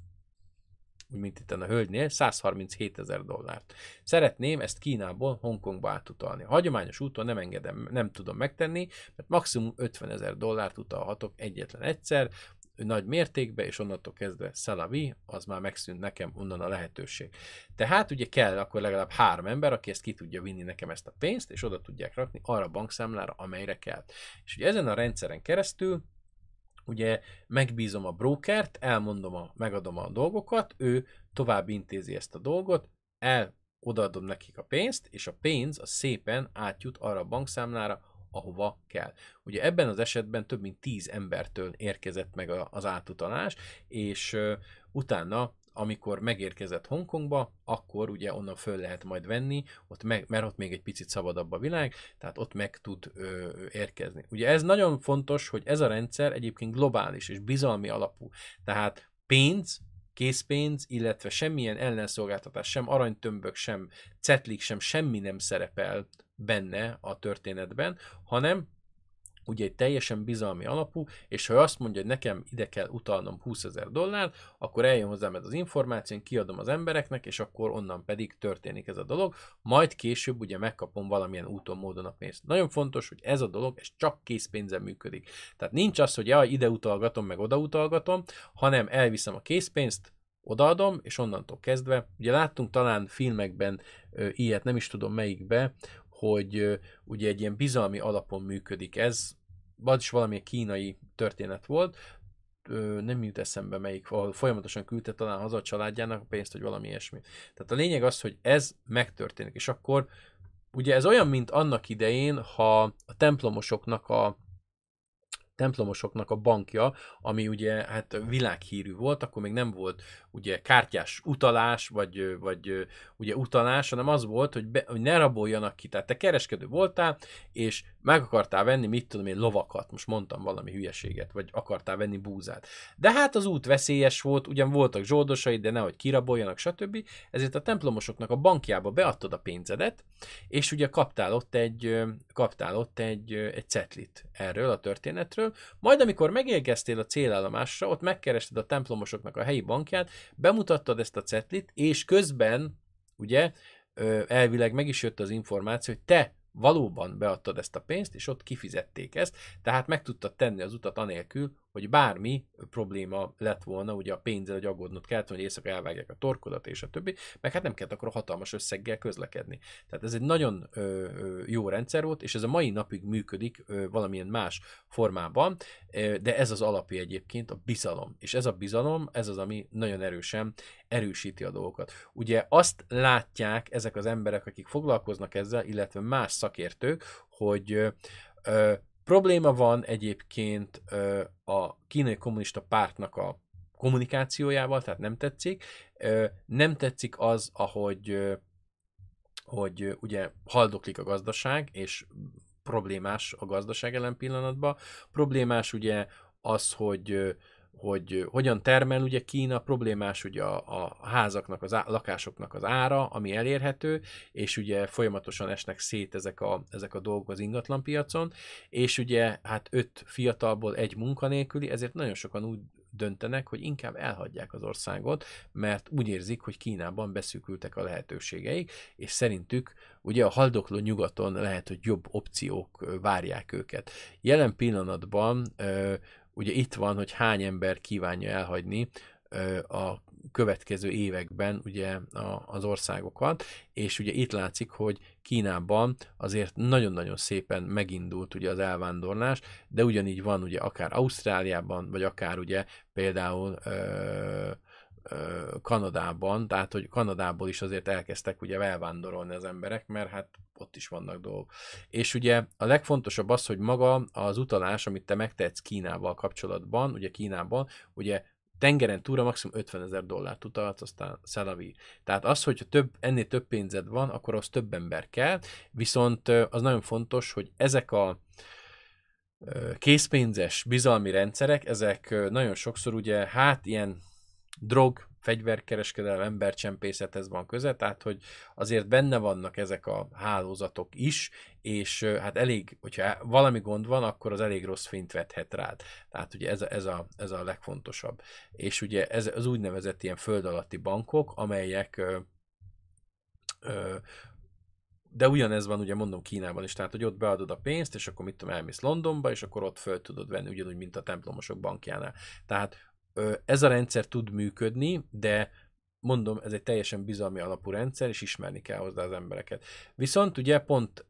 úgy mint itt a hölgynél, 137 ezer dollárt. Szeretném ezt Kínából Hongkongba átutalni. Hagyományos úton nem engedem, nem tudom megtenni, mert maximum 50 ezer dollárt utalhatok egyetlen egyszer, nagy mértékben, és onnantól kezdve szalavi, az már megszűnt nekem onnan a lehetőség. Tehát ugye kell akkor legalább három ember, aki ezt ki tudja vinni nekem ezt a pénzt, és oda tudják rakni arra a bankszámlára, amelyre kell. És ugye ezen a rendszeren keresztül ugye megbízom a brokert, elmondom, a, megadom a dolgokat, ő tovább intézi ezt a dolgot, el odaadom nekik a pénzt, és a pénz a szépen átjut arra a bankszámlára, ahova kell. Ugye ebben az esetben több mint 10 embertől érkezett meg az átutalás, és utána amikor megérkezett Hongkongba, akkor ugye onnan föl lehet majd venni, ott meg, mert ott még egy picit szabadabb a világ, tehát ott meg tud ö, érkezni. Ugye ez nagyon fontos, hogy ez a rendszer egyébként globális és bizalmi alapú. Tehát pénz, készpénz, illetve semmilyen ellenszolgáltatás, sem aranytömbök, sem cetlik, sem semmi nem szerepel benne a történetben, hanem ugye egy teljesen bizalmi alapú, és ha azt mondja, hogy nekem ide kell utalnom 20 ezer dollár, akkor eljön hozzám ez az információ, én kiadom az embereknek, és akkor onnan pedig történik ez a dolog, majd később ugye megkapom valamilyen úton, módon a pénzt. Nagyon fontos, hogy ez a dolog, ez csak készpénzen működik. Tehát nincs az, hogy ja, ide utalgatom, meg oda utalgatom, hanem elviszem a készpénzt, odaadom, és onnantól kezdve, ugye láttunk talán filmekben ö, ilyet, nem is tudom melyikbe, hogy ugye egy ilyen bizalmi alapon működik ez, vagy is valami kínai történet volt, nem jut eszembe melyik, folyamatosan küldte talán haza a családjának a pénzt, vagy valami ilyesmi. Tehát a lényeg az, hogy ez megtörténik, és akkor ugye ez olyan, mint annak idején, ha a templomosoknak a templomosoknak a bankja, ami ugye hát világhírű volt, akkor még nem volt ugye kártyás utalás, vagy, vagy ugye utalás, hanem az volt, hogy, be, hogy ne raboljanak ki. Tehát te kereskedő voltál, és meg akartál venni, mit tudom én, lovakat, most mondtam valami hülyeséget, vagy akartál venni búzát. De hát az út veszélyes volt, ugyan voltak zsoldosai, de nehogy kiraboljanak, stb. Ezért a templomosoknak a bankjába beadtad a pénzedet, és ugye kaptál ott egy, kaptál ott egy, egy cetlit erről a történetről, majd amikor megérkeztél a célállomásra, ott megkerested a templomosoknak a helyi bankját, bemutattad ezt a cetlit, és közben, ugye, elvileg meg is jött az információ, hogy te valóban beadtad ezt a pénzt, és ott kifizették ezt, tehát meg tudtad tenni az utat anélkül, hogy bármi probléma lett volna, ugye a pénzzel, hogy aggódnod kellett, hogy éjszaka elvágják a torkodat és a többi, meg hát nem kellett akkor hatalmas összeggel közlekedni. Tehát ez egy nagyon ö, jó rendszer volt, és ez a mai napig működik ö, valamilyen más formában, ö, de ez az alapja egyébként a bizalom. És ez a bizalom, ez az, ami nagyon erősen erősíti a dolgokat. Ugye azt látják ezek az emberek, akik foglalkoznak ezzel, illetve más szakértők, hogy ö, Probléma van egyébként a kínai kommunista pártnak a kommunikációjával, tehát nem tetszik. Nem tetszik az, ahogy hogy ugye haldoklik a gazdaság, és problémás a gazdaság ellen pillanatban. Problémás ugye az, hogy hogy hogyan termel ugye Kína, problémás ugye a, a házaknak, az á, lakásoknak az ára, ami elérhető, és ugye folyamatosan esnek szét ezek a, ezek a dolgok az ingatlanpiacon, és ugye hát öt fiatalból egy munkanélküli, ezért nagyon sokan úgy döntenek, hogy inkább elhagyják az országot, mert úgy érzik, hogy Kínában beszűkültek a lehetőségeik, és szerintük ugye a haldokló nyugaton lehet, hogy jobb opciók várják őket. Jelen pillanatban ugye itt van, hogy hány ember kívánja elhagyni a következő években ugye az országokat, és ugye itt látszik, hogy Kínában azért nagyon-nagyon szépen megindult ugye az elvándorlás, de ugyanígy van ugye akár Ausztráliában, vagy akár ugye például ö, Kanadában, tehát hogy Kanadából is azért elkezdtek ugye elvándorolni az emberek, mert hát ott is vannak dolgok. És ugye a legfontosabb az, hogy maga az utalás, amit te megtetsz Kínával kapcsolatban, ugye Kínában, ugye tengeren túra maximum 50 ezer dollárt utalhatsz, aztán szelavi. Tehát az, hogyha több, ennél több pénzed van, akkor az több ember kell, viszont az nagyon fontos, hogy ezek a készpénzes bizalmi rendszerek, ezek nagyon sokszor ugye hát ilyen drog, fegyverkereskedelem, embercsempészethez van köze, tehát hogy azért benne vannak ezek a hálózatok is, és hát elég, hogyha valami gond van, akkor az elég rossz fényt vethet rád. Tehát ugye ez a, ez a, ez a legfontosabb. És ugye ez az úgynevezett ilyen föld alatti bankok, amelyek ö, ö, de ugyanez van, ugye mondom Kínában is, tehát hogy ott beadod a pénzt, és akkor mit tudom, elmész Londonba, és akkor ott föl tudod venni, ugyanúgy, mint a templomosok bankjánál. Tehát ez a rendszer tud működni, de mondom, ez egy teljesen bizalmi alapú rendszer, és ismerni kell hozzá az embereket. Viszont ugye pont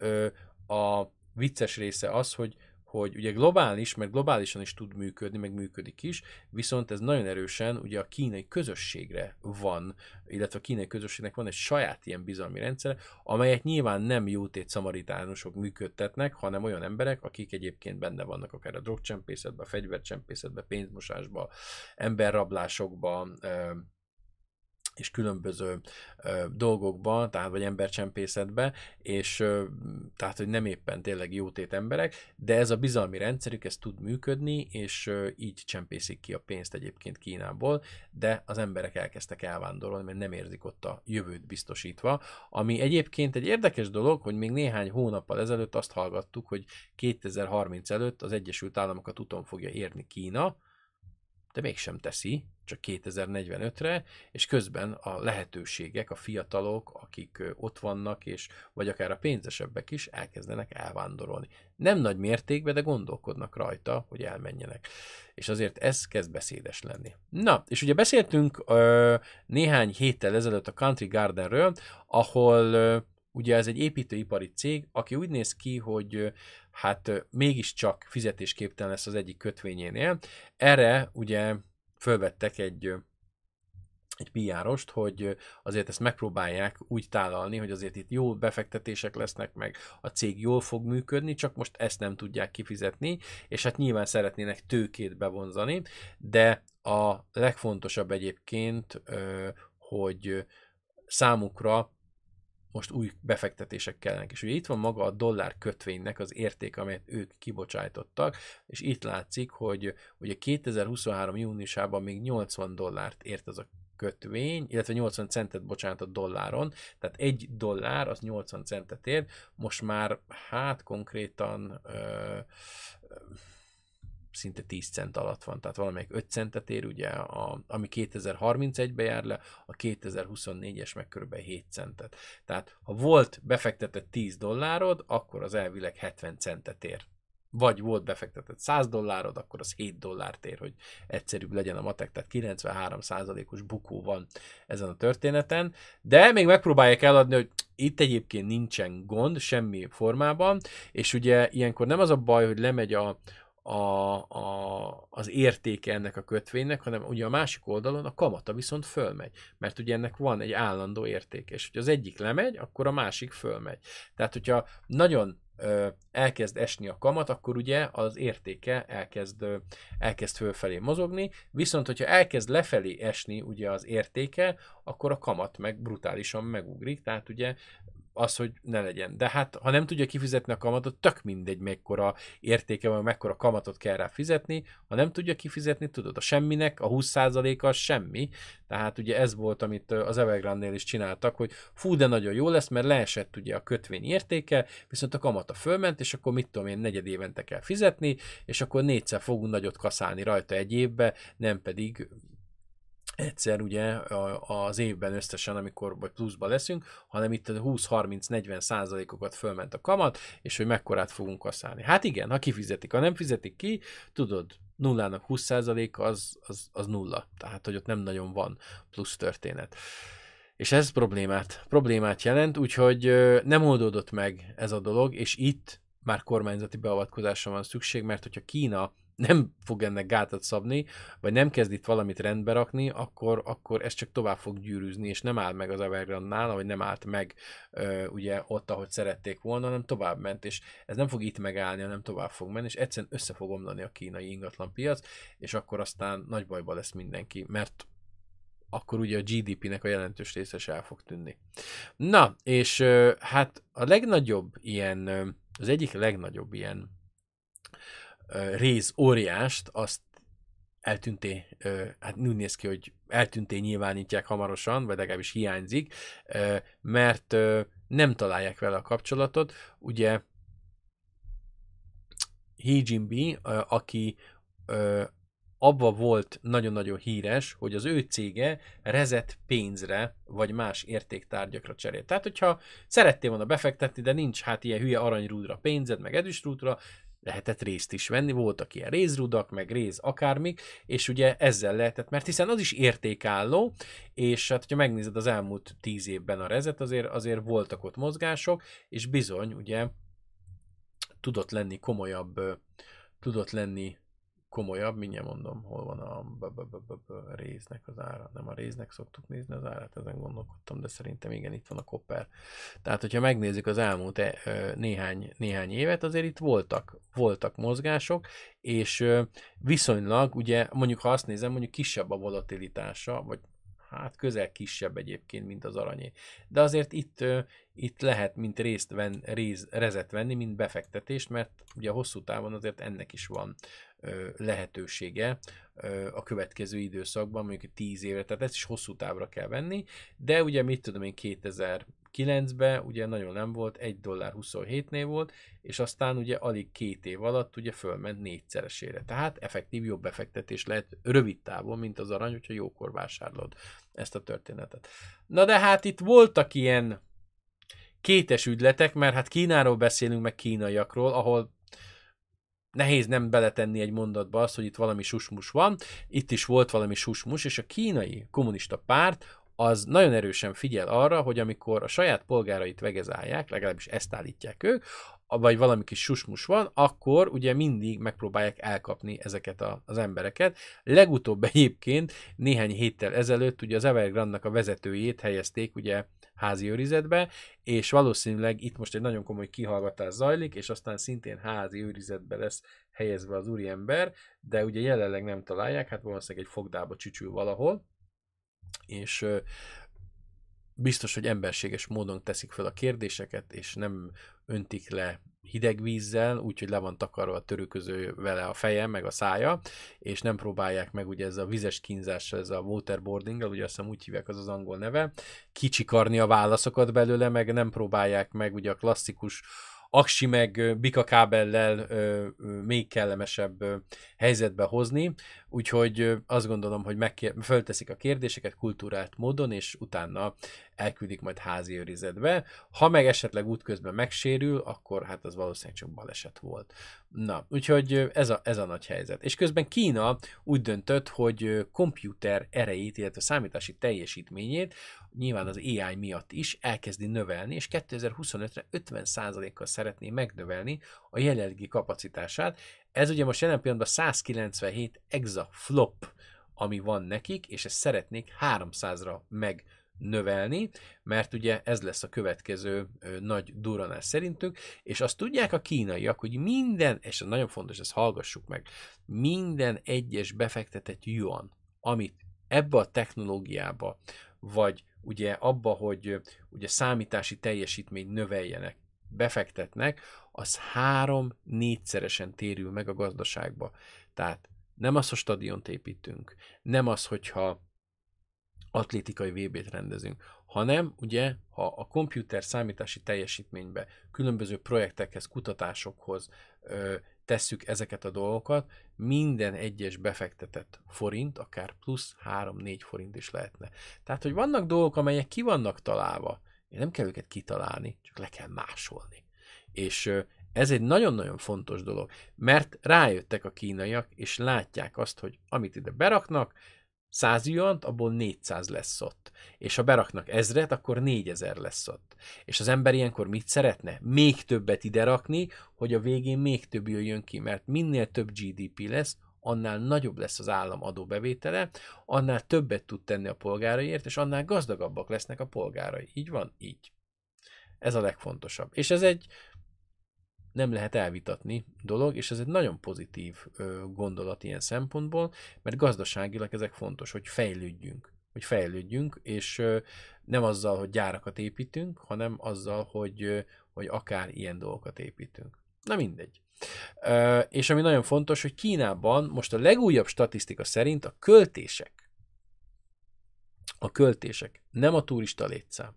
a vicces része az, hogy hogy ugye globális, mert globálisan is tud működni, meg működik is, viszont ez nagyon erősen ugye a kínai közösségre van, illetve a kínai közösségnek van egy saját ilyen bizalmi rendszer, amelyet nyilván nem jótét szamaritánusok működtetnek, hanem olyan emberek, akik egyébként benne vannak akár a drogcsempészetben, a fegyvercsempészetben, pénzmosásban, emberrablásokban, és különböző ö, dolgokba, tehát vagy embercsempészetbe, és ö, tehát, hogy nem éppen tényleg jótét emberek, de ez a bizalmi rendszerük, ez tud működni, és ö, így csempészik ki a pénzt egyébként Kínából, de az emberek elkezdtek elvándorolni, mert nem érzik ott a jövőt biztosítva, ami egyébként egy érdekes dolog, hogy még néhány hónappal ezelőtt azt hallgattuk, hogy 2030 előtt az Egyesült Államokat uton fogja érni Kína, de mégsem teszi, csak 2045-re, és közben a lehetőségek, a fiatalok, akik ott vannak, és vagy akár a pénzesebbek is elkezdenek elvándorolni. Nem nagy mértékben, de gondolkodnak rajta, hogy elmenjenek. És azért ez kezd beszédes lenni. Na, és ugye beszéltünk ö, néhány héttel ezelőtt a Country Gardenről, ahol ö, ugye ez egy építőipari cég, aki úgy néz ki, hogy hát mégiscsak fizetésképtelen lesz az egyik kötvényénél. Erre ugye fölvettek egy egy piárost, hogy azért ezt megpróbálják úgy tálalni, hogy azért itt jó befektetések lesznek, meg a cég jól fog működni, csak most ezt nem tudják kifizetni, és hát nyilván szeretnének tőkét bevonzani, de a legfontosabb egyébként, hogy számukra most új befektetések kellenek. És ugye itt van maga a dollár kötvénynek az érték, amelyet ők kibocsájtottak, és itt látszik, hogy ugye 2023. júniusában még 80 dollárt ért az a kötvény, illetve 80 centet, bocsánat, a dolláron, tehát egy dollár az 80 centet ér, most már hát konkrétan ö, szinte 10 cent alatt van, tehát valamelyik 5 centet ér, ugye, a, ami 2031-ben jár le, a 2024-es meg kb. 7 centet. Tehát ha volt befektetett 10 dollárod, akkor az elvileg 70 centet ér. Vagy volt befektetett 100 dollárod, akkor az 7 dollárt ér, hogy egyszerűbb legyen a matek, tehát 93%-os bukó van ezen a történeten, de még megpróbálják eladni, hogy itt egyébként nincsen gond semmi formában, és ugye ilyenkor nem az a baj, hogy lemegy a, a, a, az értéke ennek a kötvénynek, hanem ugye a másik oldalon a kamata viszont fölmegy, mert ugye ennek van egy állandó értéke, és hogyha az egyik lemegy, akkor a másik fölmegy. Tehát, hogyha nagyon ö, elkezd esni a kamat, akkor ugye az értéke elkezd, ö, elkezd fölfelé mozogni, viszont hogyha elkezd lefelé esni ugye az értéke, akkor a kamat meg brutálisan megugrik, tehát ugye az, hogy ne legyen. De hát, ha nem tudja kifizetni a kamatot, tök mindegy, mekkora értéke van, mekkora kamatot kell rá fizetni. Ha nem tudja kifizetni, tudod, a semminek, a 20%-a az semmi. Tehát ugye ez volt, amit az Evergrande-nél is csináltak, hogy fú, de nagyon jó lesz, mert leesett ugye a kötvény értéke, viszont a kamata fölment, és akkor mit tudom én, negyed évente kell fizetni, és akkor négyszer fogunk nagyot kaszálni rajta egy évbe, nem pedig egyszer ugye az évben összesen, amikor vagy pluszba leszünk, hanem itt a 20-30-40 százalékokat fölment a kamat, és hogy mekkorát fogunk kaszálni. Hát igen, ha kifizetik, ha nem fizetik ki, tudod, nullának 20 százalék az, az, az nulla. Tehát, hogy ott nem nagyon van plusz történet. És ez problémát, problémát jelent, úgyhogy nem oldódott meg ez a dolog, és itt már kormányzati beavatkozásra van szükség, mert hogyha Kína nem fog ennek gátat szabni, vagy nem kezd itt valamit rendbe rakni, akkor, akkor ez csak tovább fog gyűrűzni, és nem áll meg az Evergrande-nál, vagy nem állt meg ö, ugye ott, ahogy szerették volna, hanem tovább ment, és ez nem fog itt megállni, hanem tovább fog menni, és egyszerűen össze fog omlani a kínai ingatlan piac, és akkor aztán nagy bajba lesz mindenki, mert akkor ugye a GDP-nek a jelentős része el fog tűnni. Na, és hát a legnagyobb ilyen, az egyik legnagyobb ilyen réz óriást, azt eltűnté, hát úgy néz ki, hogy eltűnté nyilvánítják hamarosan, vagy legalábbis hiányzik, mert nem találják vele a kapcsolatot. Ugye He Jinbi, aki abba volt nagyon-nagyon híres, hogy az ő cége rezet pénzre, vagy más értéktárgyakra cserél. Tehát, hogyha szerettél volna befektetni, de nincs hát ilyen hülye aranyrúdra pénzed, meg edüstrúdra, lehetett részt is venni, voltak ilyen rézrudak, meg réz akármik, és ugye ezzel lehetett, mert hiszen az is értékálló, és hát, hogyha megnézed az elmúlt tíz évben a rezet, azért, azért voltak ott mozgások, és bizony, ugye, tudott lenni komolyabb, tudott lenni komolyabb, mindjárt mondom, hol van a réznek az ára. Nem a réznek szoktuk nézni az árát, ezen gondolkodtam, de szerintem igen, itt van a kopper. Tehát, hogyha megnézzük az elmúlt e, néhány, néhány évet, azért itt voltak, voltak mozgások, és viszonylag, ugye mondjuk ha azt nézem, mondjuk kisebb a volatilitása, vagy hát közel kisebb egyébként, mint az aranyé. De azért itt, itt lehet mint részt ven, rész, rezet venni, mint befektetést, mert ugye a hosszú távon azért ennek is van lehetősége a következő időszakban, mondjuk 10 évre, tehát ezt is hosszú távra kell venni, de ugye mit tudom én 2009-ben ugye nagyon nem volt, 1 dollár 27-nél volt, és aztán ugye alig két év alatt ugye fölment négyszeresére. Tehát effektív jobb befektetés lehet rövid távon, mint az arany, hogyha jókor vásárlod ezt a történetet. Na de hát itt voltak ilyen kétes ügyletek, mert hát Kínáról beszélünk, meg kínaiakról, ahol nehéz nem beletenni egy mondatba azt, hogy itt valami susmus van, itt is volt valami susmus, és a kínai kommunista párt az nagyon erősen figyel arra, hogy amikor a saját polgárait vegezálják, legalábbis ezt állítják ők, vagy valami kis susmus van, akkor ugye mindig megpróbálják elkapni ezeket a, az embereket. Legutóbb egyébként néhány héttel ezelőtt ugye az Evergrande-nak a vezetőjét helyezték ugye házi őrizetbe, és valószínűleg itt most egy nagyon komoly kihallgatás zajlik, és aztán szintén házi őrizetbe lesz helyezve az úriember, de ugye jelenleg nem találják, hát valószínűleg egy fogdába csücsül valahol, és biztos, hogy emberséges módon teszik fel a kérdéseket, és nem öntik le hideg vízzel, úgyhogy le van takarva a törőköző vele a feje, meg a szája, és nem próbálják meg ugye ez a vizes kínzás, ez a waterboarding, ugye azt hiszem úgy hívják az az angol neve, kicsikarni a válaszokat belőle, meg nem próbálják meg ugye a klasszikus aksi meg bika kábellel még kellemesebb helyzetbe hozni, úgyhogy azt gondolom, hogy megkér- fölteszik a kérdéseket kultúrált módon, és utána elküldik majd házi őrizetbe. Ha meg esetleg útközben megsérül, akkor hát az valószínűleg csak baleset volt. Na, úgyhogy ez a, ez a nagy helyzet. És közben Kína úgy döntött, hogy komputer erejét, illetve számítási teljesítményét, nyilván az AI miatt is elkezdi növelni, és 2025-re 50%-kal szeretné megnövelni a jelenlegi kapacitását. Ez ugye most jelen pillanatban 197 exaflop, ami van nekik, és ezt szeretnék 300-ra meg növelni, mert ugye ez lesz a következő nagy duranás szerintük, és azt tudják a kínaiak, hogy minden, és nagyon fontos, ezt hallgassuk meg, minden egyes befektetett yuan, amit ebbe a technológiába, vagy ugye abba, hogy ugye számítási teljesítmény növeljenek, befektetnek, az három-négyszeresen térül meg a gazdaságba. Tehát nem az, hogy stadiont építünk, nem az, hogyha atlétikai VB-t rendezünk, hanem ugye, ha a komputer számítási teljesítménybe, különböző projektekhez, kutatásokhoz ö, tesszük ezeket a dolgokat, minden egyes befektetett forint, akár plusz 3-4 forint is lehetne. Tehát, hogy vannak dolgok, amelyek ki vannak találva, én nem kell őket kitalálni, csak le kell másolni. És ez egy nagyon-nagyon fontos dolog, mert rájöttek a kínaiak, és látják azt, hogy amit ide beraknak, 100 juant, abból 400 lesz ott. És ha beraknak ezret, akkor 4000 lesz ott. És az ember ilyenkor mit szeretne? Még többet ide rakni, hogy a végén még több jöjjön ki, mert minél több GDP lesz, annál nagyobb lesz az állam adóbevétele, annál többet tud tenni a polgáraiért, és annál gazdagabbak lesznek a polgárai. Így van? Így. Ez a legfontosabb. És ez egy nem lehet elvitatni dolog, és ez egy nagyon pozitív gondolat ilyen szempontból, mert gazdaságilag ezek fontos, hogy fejlődjünk, hogy fejlődjünk, és nem azzal, hogy gyárakat építünk, hanem azzal, hogy, hogy akár ilyen dolgokat építünk. Na mindegy. És ami nagyon fontos, hogy Kínában most a legújabb statisztika szerint a költések, a költések, nem a turista létszám,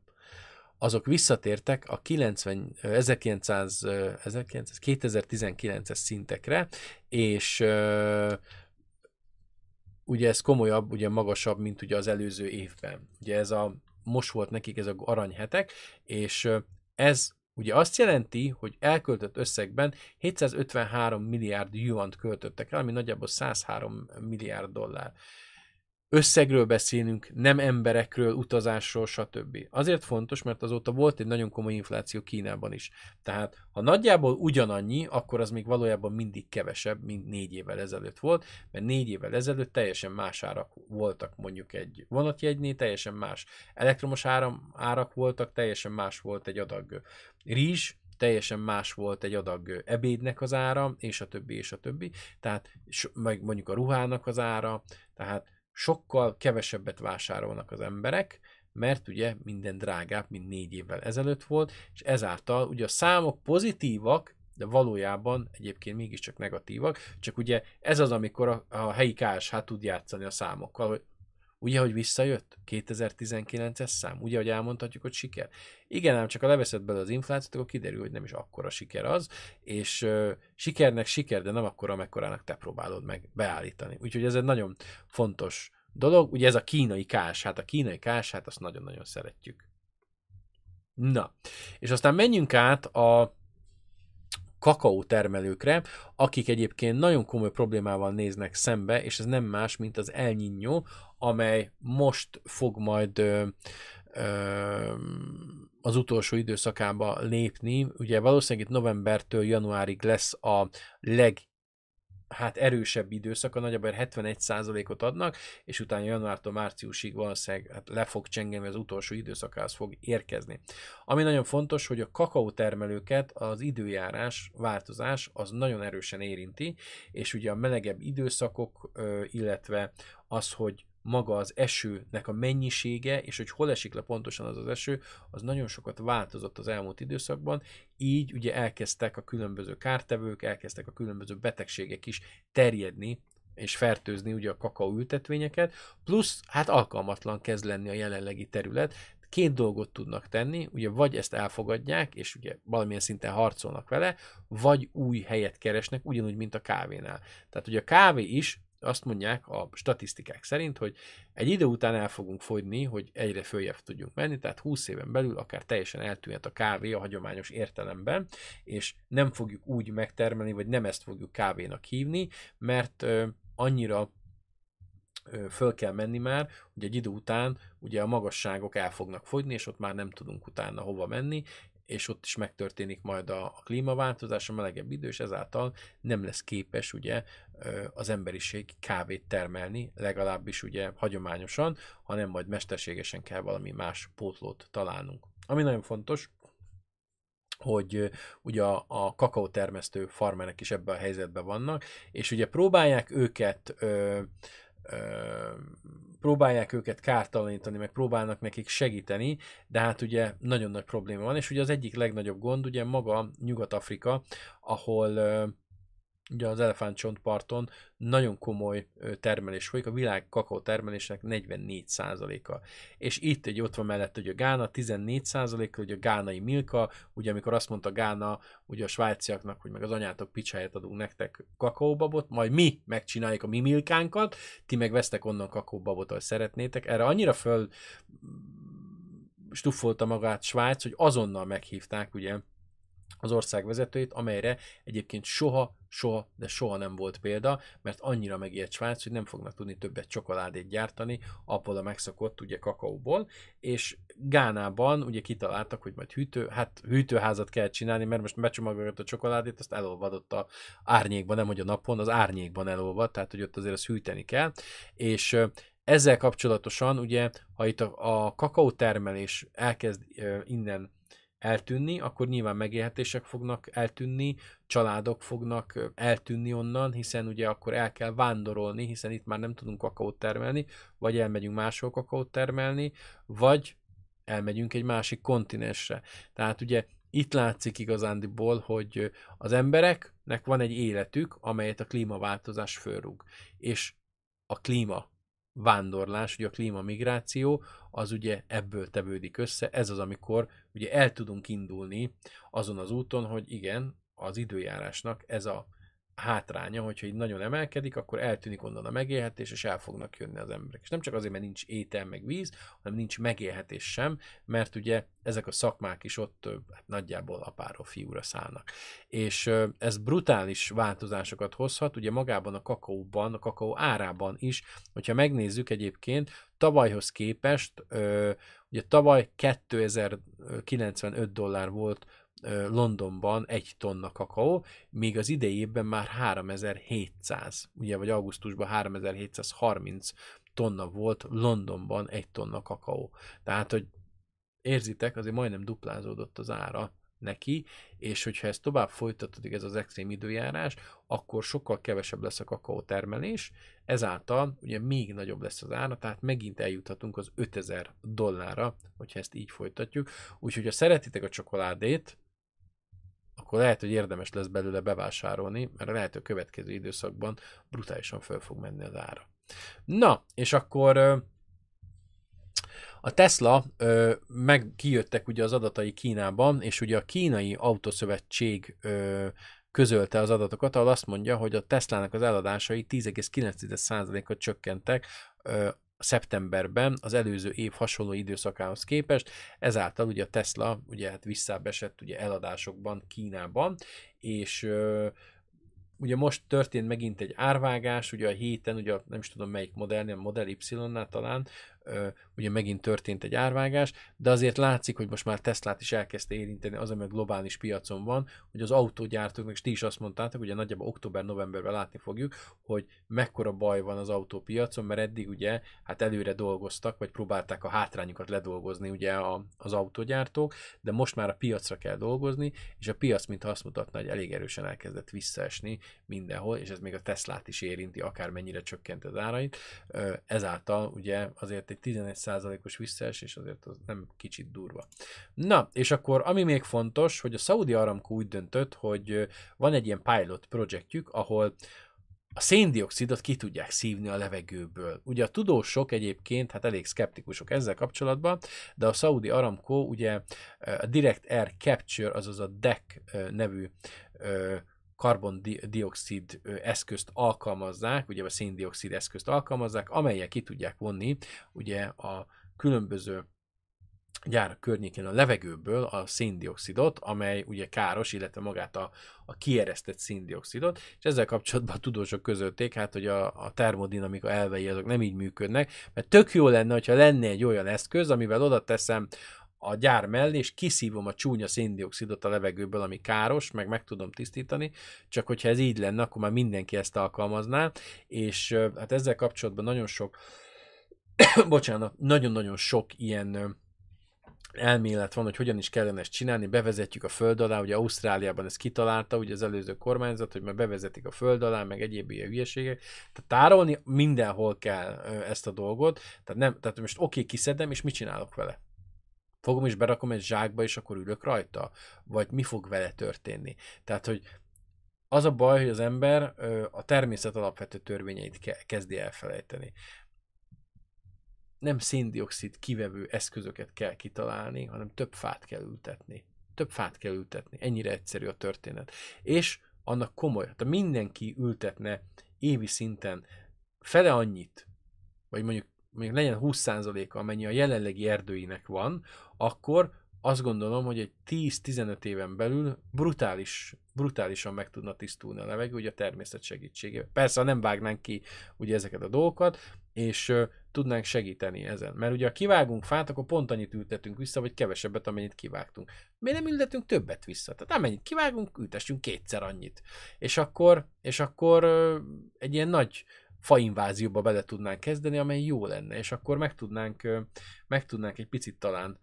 azok visszatértek a 90, 1900, 1900, 2019-es szintekre, és ugye ez komolyabb, ugye magasabb, mint ugye az előző évben. Ugye ez a, most volt nekik ez a aranyhetek, és ez ugye azt jelenti, hogy elköltött összegben 753 milliárd yuant költöttek el, ami nagyjából 103 milliárd dollár összegről beszélünk, nem emberekről, utazásról, stb. Azért fontos, mert azóta volt egy nagyon komoly infláció Kínában is. Tehát, ha nagyjából ugyanannyi, akkor az még valójában mindig kevesebb, mint négy évvel ezelőtt volt, mert négy évvel ezelőtt teljesen más árak voltak, mondjuk egy vonatjegynél, teljesen más elektromos áram, árak voltak, teljesen más volt egy adag rizs, teljesen más volt egy adag ebédnek az ára, és a többi, és a többi. Tehát, meg mondjuk a ruhának az ára, tehát sokkal kevesebbet vásárolnak az emberek, mert ugye minden drágább, mint négy évvel ezelőtt volt, és ezáltal ugye a számok pozitívak, de valójában egyébként mégiscsak negatívak, csak ugye ez az, amikor a, a helyi KSH tud játszani a számokkal, hogy Ugye, hogy visszajött? 2019-es szám? Ugye, hogy elmondhatjuk, hogy siker? Igen, ám csak ha leveszed bele az inflációt, akkor kiderül, hogy nem is akkora siker az, és uh, sikernek siker, de nem akkora, amekkorának te próbálod meg beállítani. Úgyhogy ez egy nagyon fontos dolog. Ugye ez a kínai kás, hát a kínai kás, hát azt nagyon-nagyon szeretjük. Na, és aztán menjünk át a kakaó termelőkre, akik egyébként nagyon komoly problémával néznek szembe, és ez nem más, mint az El amely most fog majd ö, ö, az utolsó időszakába lépni. Ugye valószínűleg itt novembertől januárig lesz a leg hát erősebb időszaka, nagyjából 71%-ot adnak, és utána januártól márciusig valószínűleg hát le fog csengeni, az utolsó időszakához fog érkezni. Ami nagyon fontos, hogy a kakaó termelőket az időjárás változás az nagyon erősen érinti, és ugye a melegebb időszakok, illetve az, hogy maga az esőnek a mennyisége, és hogy hol esik le pontosan az az eső, az nagyon sokat változott az elmúlt időszakban, így ugye elkezdtek a különböző kártevők, elkezdtek a különböző betegségek is terjedni és fertőzni ugye a kakaó ültetvényeket, plusz hát alkalmatlan kezd lenni a jelenlegi terület, két dolgot tudnak tenni, ugye vagy ezt elfogadják, és ugye valamilyen szinten harcolnak vele, vagy új helyet keresnek, ugyanúgy, mint a kávénál. Tehát ugye a kávé is azt mondják a statisztikák szerint, hogy egy idő után el fogunk fogyni, hogy egyre följebb tudjunk menni, tehát 20 éven belül akár teljesen eltűnhet a kávé a hagyományos értelemben, és nem fogjuk úgy megtermelni, vagy nem ezt fogjuk kávénak hívni, mert annyira föl kell menni már, hogy egy idő után ugye a magasságok el fognak fogyni, és ott már nem tudunk utána hova menni, és ott is megtörténik majd a, a klímaváltozás, a melegebb idő, és ezáltal nem lesz képes ugye az emberiség kávét termelni, legalábbis ugye hagyományosan, hanem majd mesterségesen kell valami más pótlót találnunk. Ami nagyon fontos, hogy ugye a, a kakaó termesztő farmerek is ebben a helyzetben vannak, és ugye próbálják őket ö, próbálják őket kártalanítani, meg próbálnak nekik segíteni, de hát ugye nagyon nagy probléma van, és ugye az egyik legnagyobb gond ugye maga Nyugat-Afrika, ahol ugye az elefántcsontparton nagyon komoly termelés folyik, a világ kakaó termelésnek 44%-a. És itt egy ott van mellett ugye a Gána 14%-a, ugye a gánai Milka, ugye amikor azt mondta Gána ugye a svájciaknak, hogy meg az anyátok picsáját adunk nektek kakaóbabot, majd mi megcsináljuk a mi milkánkat, ti meg vesztek onnan kakaóbabot, ahogy szeretnétek. Erre annyira föl stuffolta magát Svájc, hogy azonnal meghívták ugye az ország vezetőjét, amelyre egyébként soha, soha, de soha nem volt példa, mert annyira megért Svájc, hogy nem fognak tudni többet csokoládét gyártani abból a megszokott ugye kakaóból, és Gánában ugye kitaláltak, hogy majd hűtő, hát hűtőházat kell csinálni, mert most becsomagolgat a csokoládét, azt elolvadott a árnyékban, nem hogy a napon, az árnyékban elolvad, tehát hogy ott azért azt hűteni kell, és ezzel kapcsolatosan ugye, ha itt a, a kakaó termelés elkezd innen eltűnni, akkor nyilván megélhetések fognak eltűnni, családok fognak eltűnni onnan, hiszen ugye akkor el kell vándorolni, hiszen itt már nem tudunk kakaót termelni, vagy elmegyünk máshol kakaót termelni, vagy elmegyünk egy másik kontinensre. Tehát ugye itt látszik igazándiból, hogy az embereknek van egy életük, amelyet a klímaváltozás fölrúg. És a klíma vándorlás, ugye a klímamigráció, az ugye ebből tevődik össze. Ez az, amikor ugye el tudunk indulni azon az úton, hogy igen, az időjárásnak ez a hátránya, hogyha így nagyon emelkedik, akkor eltűnik onnan a megélhetés, és el fognak jönni az emberek. És nem csak azért, mert nincs étel meg víz, hanem nincs megélhetés sem, mert ugye ezek a szakmák is ott hát nagyjából apáról fiúra szállnak. És ez brutális változásokat hozhat, ugye magában a kakaóban, a kakaó árában is, hogyha megnézzük egyébként, tavalyhoz képest, ugye tavaly 2095 dollár volt Londonban egy tonna kakaó, még az idejében már 3700, ugye, vagy augusztusban 3730 tonna volt Londonban egy tonna kakaó. Tehát, hogy érzitek, azért majdnem duplázódott az ára neki, és hogyha ez tovább folytatódik ez az extrém időjárás, akkor sokkal kevesebb lesz a kakaó termelés, ezáltal ugye még nagyobb lesz az ára, tehát megint eljuthatunk az 5000 dollárra, hogyha ezt így folytatjuk. Úgyhogy ha szeretitek a csokoládét, akkor lehet, hogy érdemes lesz belőle bevásárolni, mert lehet, hogy a következő időszakban brutálisan föl fog menni az ára. Na, és akkor a Tesla meg kijöttek ugye az adatai Kínában, és ugye a kínai autószövetség közölte az adatokat, ahol azt mondja, hogy a Teslának az eladásai 10,9%-ot csökkentek szeptemberben az előző év hasonló időszakához képest, ezáltal ugye a Tesla ugye hát visszábesett ugye eladásokban Kínában, és ugye most történt megint egy árvágás, ugye a héten, ugye nem is tudom melyik modellnél, Model Y-nál talán, ugye megint történt egy árvágás, de azért látszik, hogy most már Teslát is elkezdte érinteni az, ami a globális piacon van, hogy az autógyártóknak, és ti is azt mondtátok, ugye nagyjából október-novemberben látni fogjuk, hogy mekkora baj van az autópiacon, mert eddig ugye hát előre dolgoztak, vagy próbálták a hátrányukat ledolgozni ugye a, az autógyártók, de most már a piacra kell dolgozni, és a piac, mintha azt mutatna, hogy elég erősen elkezdett visszaesni mindenhol, és ez még a Teslát is érinti, akármennyire csökkent az árait. Ezáltal ugye azért egy 11%-os visszaesés azért az nem kicsit durva. Na, és akkor ami még fontos, hogy a Saudi Aramco úgy döntött, hogy van egy ilyen pilot projektjük, ahol a széndiokszidot ki tudják szívni a levegőből. Ugye a tudósok egyébként, hát elég szkeptikusok ezzel kapcsolatban, de a Saudi Aramco ugye a Direct Air Capture, azaz a DEC nevű karbondioxid eszközt alkalmazzák, ugye a széndiokszid eszközt alkalmazzák, amelyek ki tudják vonni ugye a különböző gyárak környékén a levegőből a széndiokszidot, amely ugye káros, illetve magát a, a kieresztett széndiokszidot, és ezzel kapcsolatban a tudósok közölték, hát, hogy a, a termodinamika elvei azok nem így működnek, mert tök jó lenne, hogyha lenne egy olyan eszköz, amivel oda teszem a gyár mellé, és kiszívom a csúnya széndiokszidot a levegőből, ami káros, meg meg tudom tisztítani, csak hogyha ez így lenne, akkor már mindenki ezt alkalmazná, és hát ezzel kapcsolatban nagyon sok, *coughs* bocsánat, nagyon-nagyon sok ilyen elmélet van, hogy hogyan is kellene ezt csinálni, bevezetjük a föld alá, ugye Ausztráliában ezt kitalálta, ugye az előző kormányzat, hogy már bevezetik a föld alá, meg egyéb ilyen hülyeségek. Tehát tárolni mindenhol kell ezt a dolgot, tehát, nem, tehát most oké, okay, kiszedem, és mit csinálok vele? Fogom és berakom egy zsákba, és akkor ülök rajta? Vagy mi fog vele történni? Tehát, hogy az a baj, hogy az ember a természet alapvető törvényeit kezdi elfelejteni. Nem széndiokszid kivevő eszközöket kell kitalálni, hanem több fát kell ültetni. Több fát kell ültetni. Ennyire egyszerű a történet. És annak komoly, tehát mindenki ültetne évi szinten fele annyit, vagy mondjuk még legyen 20%-a, amennyi a jelenlegi erdőinek van, akkor azt gondolom, hogy egy 10-15 éven belül brutális, brutálisan meg tudna tisztulni a levegő, ugye a természet segítségével. Persze, nem vágnánk ki ugye ezeket a dolgokat, és uh, tudnánk segíteni ezen. Mert ugye ha kivágunk fát, akkor pont annyit ültetünk vissza, vagy kevesebbet, amennyit kivágtunk. Miért nem ültetünk többet vissza? Tehát amennyit kivágunk, ültessünk kétszer annyit. És akkor, és akkor uh, egy ilyen nagy fainvázióba bele tudnánk kezdeni, amely jó lenne, és akkor meg tudnánk, meg tudnánk egy picit talán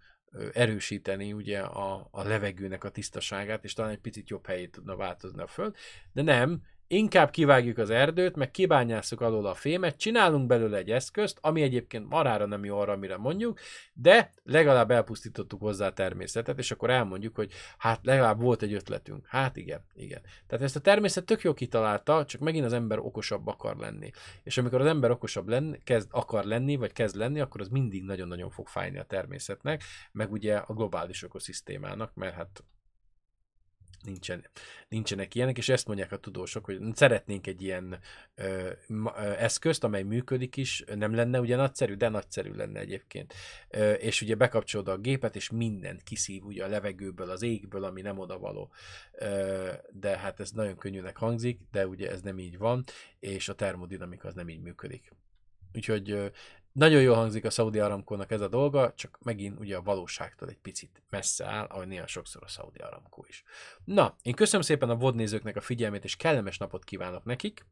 erősíteni ugye a, a levegőnek a tisztaságát, és talán egy picit jobb helyét tudna változni a föld, de nem, inkább kivágjuk az erdőt, meg kibányásszuk alól a fémet, csinálunk belőle egy eszközt, ami egyébként marára nem jó arra, amire mondjuk, de legalább elpusztítottuk hozzá a természetet, és akkor elmondjuk, hogy hát legalább volt egy ötletünk. Hát igen, igen. Tehát ezt a természet tök jó kitalálta, csak megint az ember okosabb akar lenni. És amikor az ember okosabb lenni, kezd, akar lenni, vagy kezd lenni, akkor az mindig nagyon-nagyon fog fájni a természetnek, meg ugye a globális ökoszisztémának, mert hát nincsen, nincsenek ilyenek, és ezt mondják a tudósok, hogy szeretnénk egy ilyen ö, ö, eszközt, amely működik is, nem lenne ugye nagyszerű, de nagyszerű lenne egyébként. Ö, és ugye bekapcsolod a gépet, és mindent kiszív ugye a levegőből, az égből, ami nem odavaló. Ö, de hát ez nagyon könnyűnek hangzik, de ugye ez nem így van, és a termodinamika az nem így működik. Úgyhogy nagyon jól hangzik a Saudi Aramkónak ez a dolga, csak megint ugye a valóságtól egy picit messze áll, ahogy néha sokszor a Saudi Aramkó is. Na, én köszönöm szépen a vodnézőknek a figyelmét, és kellemes napot kívánok nekik.